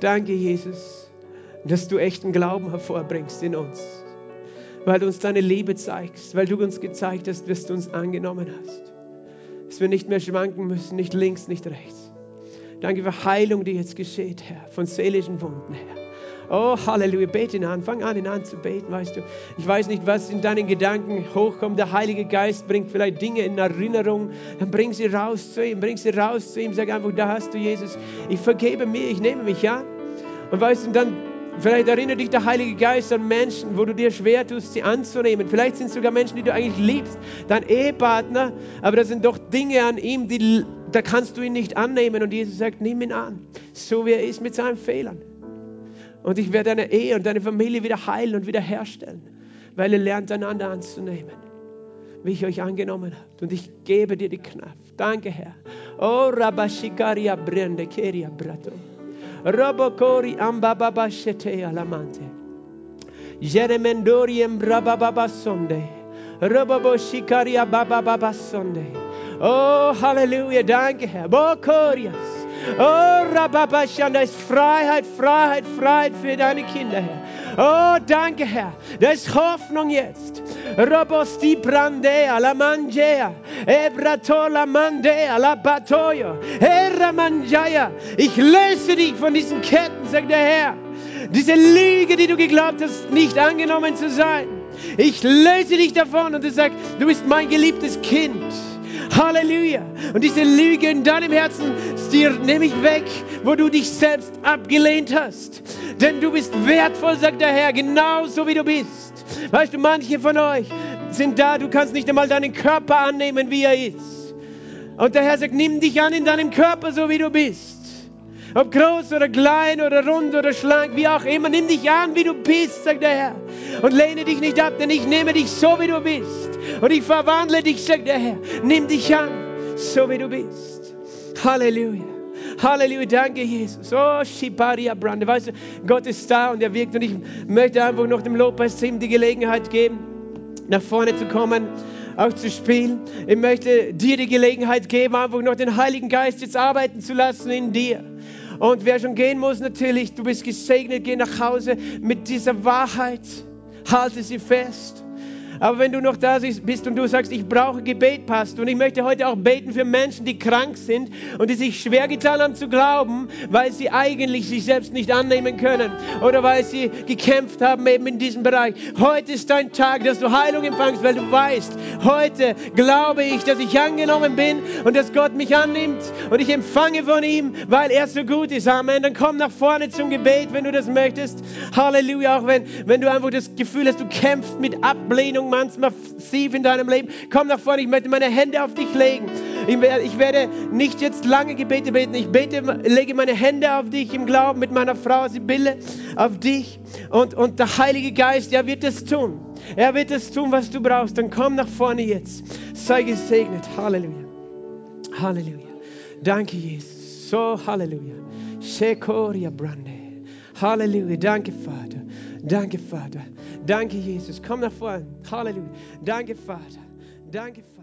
Speaker 1: Danke, Jesus, dass du echten Glauben hervorbringst in uns, weil du uns deine Liebe zeigst, weil du uns gezeigt hast, dass du uns angenommen hast. Dass wir nicht mehr schwanken müssen, nicht links, nicht rechts. Danke für Heilung, die jetzt geschieht, Herr, von seelischen Wunden, Herr. Oh, Halleluja, bete ihn an, fang an, ihn an zu beten, weißt du. Ich weiß nicht, was in deinen Gedanken hochkommt. Der Heilige Geist bringt vielleicht Dinge in Erinnerung. Dann bring sie raus zu ihm, bring sie raus zu ihm. Sag einfach, da hast du Jesus. Ich vergebe mir, ich nehme mich, ja. Und weißt du, dann Vielleicht erinnert dich der Heilige Geist an Menschen, wo du dir schwer tust, sie anzunehmen. Vielleicht sind es sogar Menschen, die du eigentlich liebst, dein Ehepartner, aber das sind doch Dinge an ihm, die, da kannst du ihn nicht annehmen. Und Jesus sagt, nimm ihn an, so wie er ist mit seinen Fehlern. Und ich werde deine Ehe und deine Familie wieder heilen und wieder herstellen, weil ihr lernt einander anzunehmen, wie ich euch angenommen habe. Und ich gebe dir die Kraft. Danke, Herr. Oh, Rabashikaria Brende Keria Brato. Robokori Ambababa Shete Alamante. Jeremendoriem Brababa Sonde. Robobo Shikaria Baba Sonde. Oh, Halleluja. Danke, Herr. Bokorias. Oh, Rababashan, da ist Freiheit, Freiheit, Freiheit für deine Kinder, Herr. Oh, danke, Herr. Da ist Hoffnung jetzt. Robosti brandea, la mangea, ebratola mandea, la batoyo, Herra manjaya. Ich löse dich von diesen Ketten, sagt der Herr. Diese Lüge, die du geglaubt hast, nicht angenommen zu sein. Ich löse dich davon und du sagst, du bist mein geliebtes Kind. Halleluja. Und diese Lüge in deinem Herzen, die nehme ich weg, wo du dich selbst abgelehnt hast. Denn du bist wertvoll, sagt der Herr, genauso wie du bist. Weißt du, manche von euch sind da, du kannst nicht einmal deinen Körper annehmen, wie er ist. Und der Herr sagt, nimm dich an in deinem Körper, so wie du bist. Ob groß oder klein oder rund oder schlank, wie auch immer, nimm dich an, wie du bist, sagt der Herr. Und lehne dich nicht ab, denn ich nehme dich so, wie du bist. Und ich verwandle dich, sagt der Herr. Nimm dich an, so wie du bist. Halleluja. Halleluja, danke Jesus. Oh, Shibaria Brande. Weißt du, Gott ist da und er wirkt und ich möchte einfach noch dem Lobpreisteam die Gelegenheit geben, nach vorne zu kommen, auch zu spielen. Ich möchte dir die Gelegenheit geben, einfach noch den Heiligen Geist jetzt arbeiten zu lassen in dir. Und wer schon gehen muss, natürlich, du bist gesegnet, geh nach Hause mit dieser Wahrheit, halte sie fest. Aber wenn du noch da bist und du sagst, ich brauche Gebet, Pastor, und ich möchte heute auch beten für Menschen, die krank sind und die sich schwer getan haben zu glauben, weil sie eigentlich sich selbst nicht annehmen können oder weil sie gekämpft haben eben in diesem Bereich. Heute ist dein Tag, dass du Heilung empfängst, weil du weißt, heute glaube ich, dass ich angenommen bin und dass Gott mich annimmt und ich empfange von ihm, weil er so gut ist. Amen. Dann komm nach vorne zum Gebet, wenn du das möchtest. Halleluja. Auch wenn, wenn du einfach das Gefühl hast, du kämpfst mit Ablehnung massiv in deinem Leben. Komm nach vorne, ich möchte meine Hände auf dich legen. Ich werde, ich werde nicht jetzt lange Gebete beten. Ich bete, lege meine Hände auf dich im Glauben mit meiner Frau Sibylle auf dich. Und, und der Heilige Geist, er wird es tun. Er wird es tun, was du brauchst. Dann komm nach vorne jetzt. Sei gesegnet. Halleluja. Halleluja. Danke, Jesus. So, Halleluja. Shekoria Brande. Halleluja. Danke, Vater. Danke, Vater. Danke, Jesus. Komm nach vorne. Halleluja. Danke, Vater. Danke, Vater.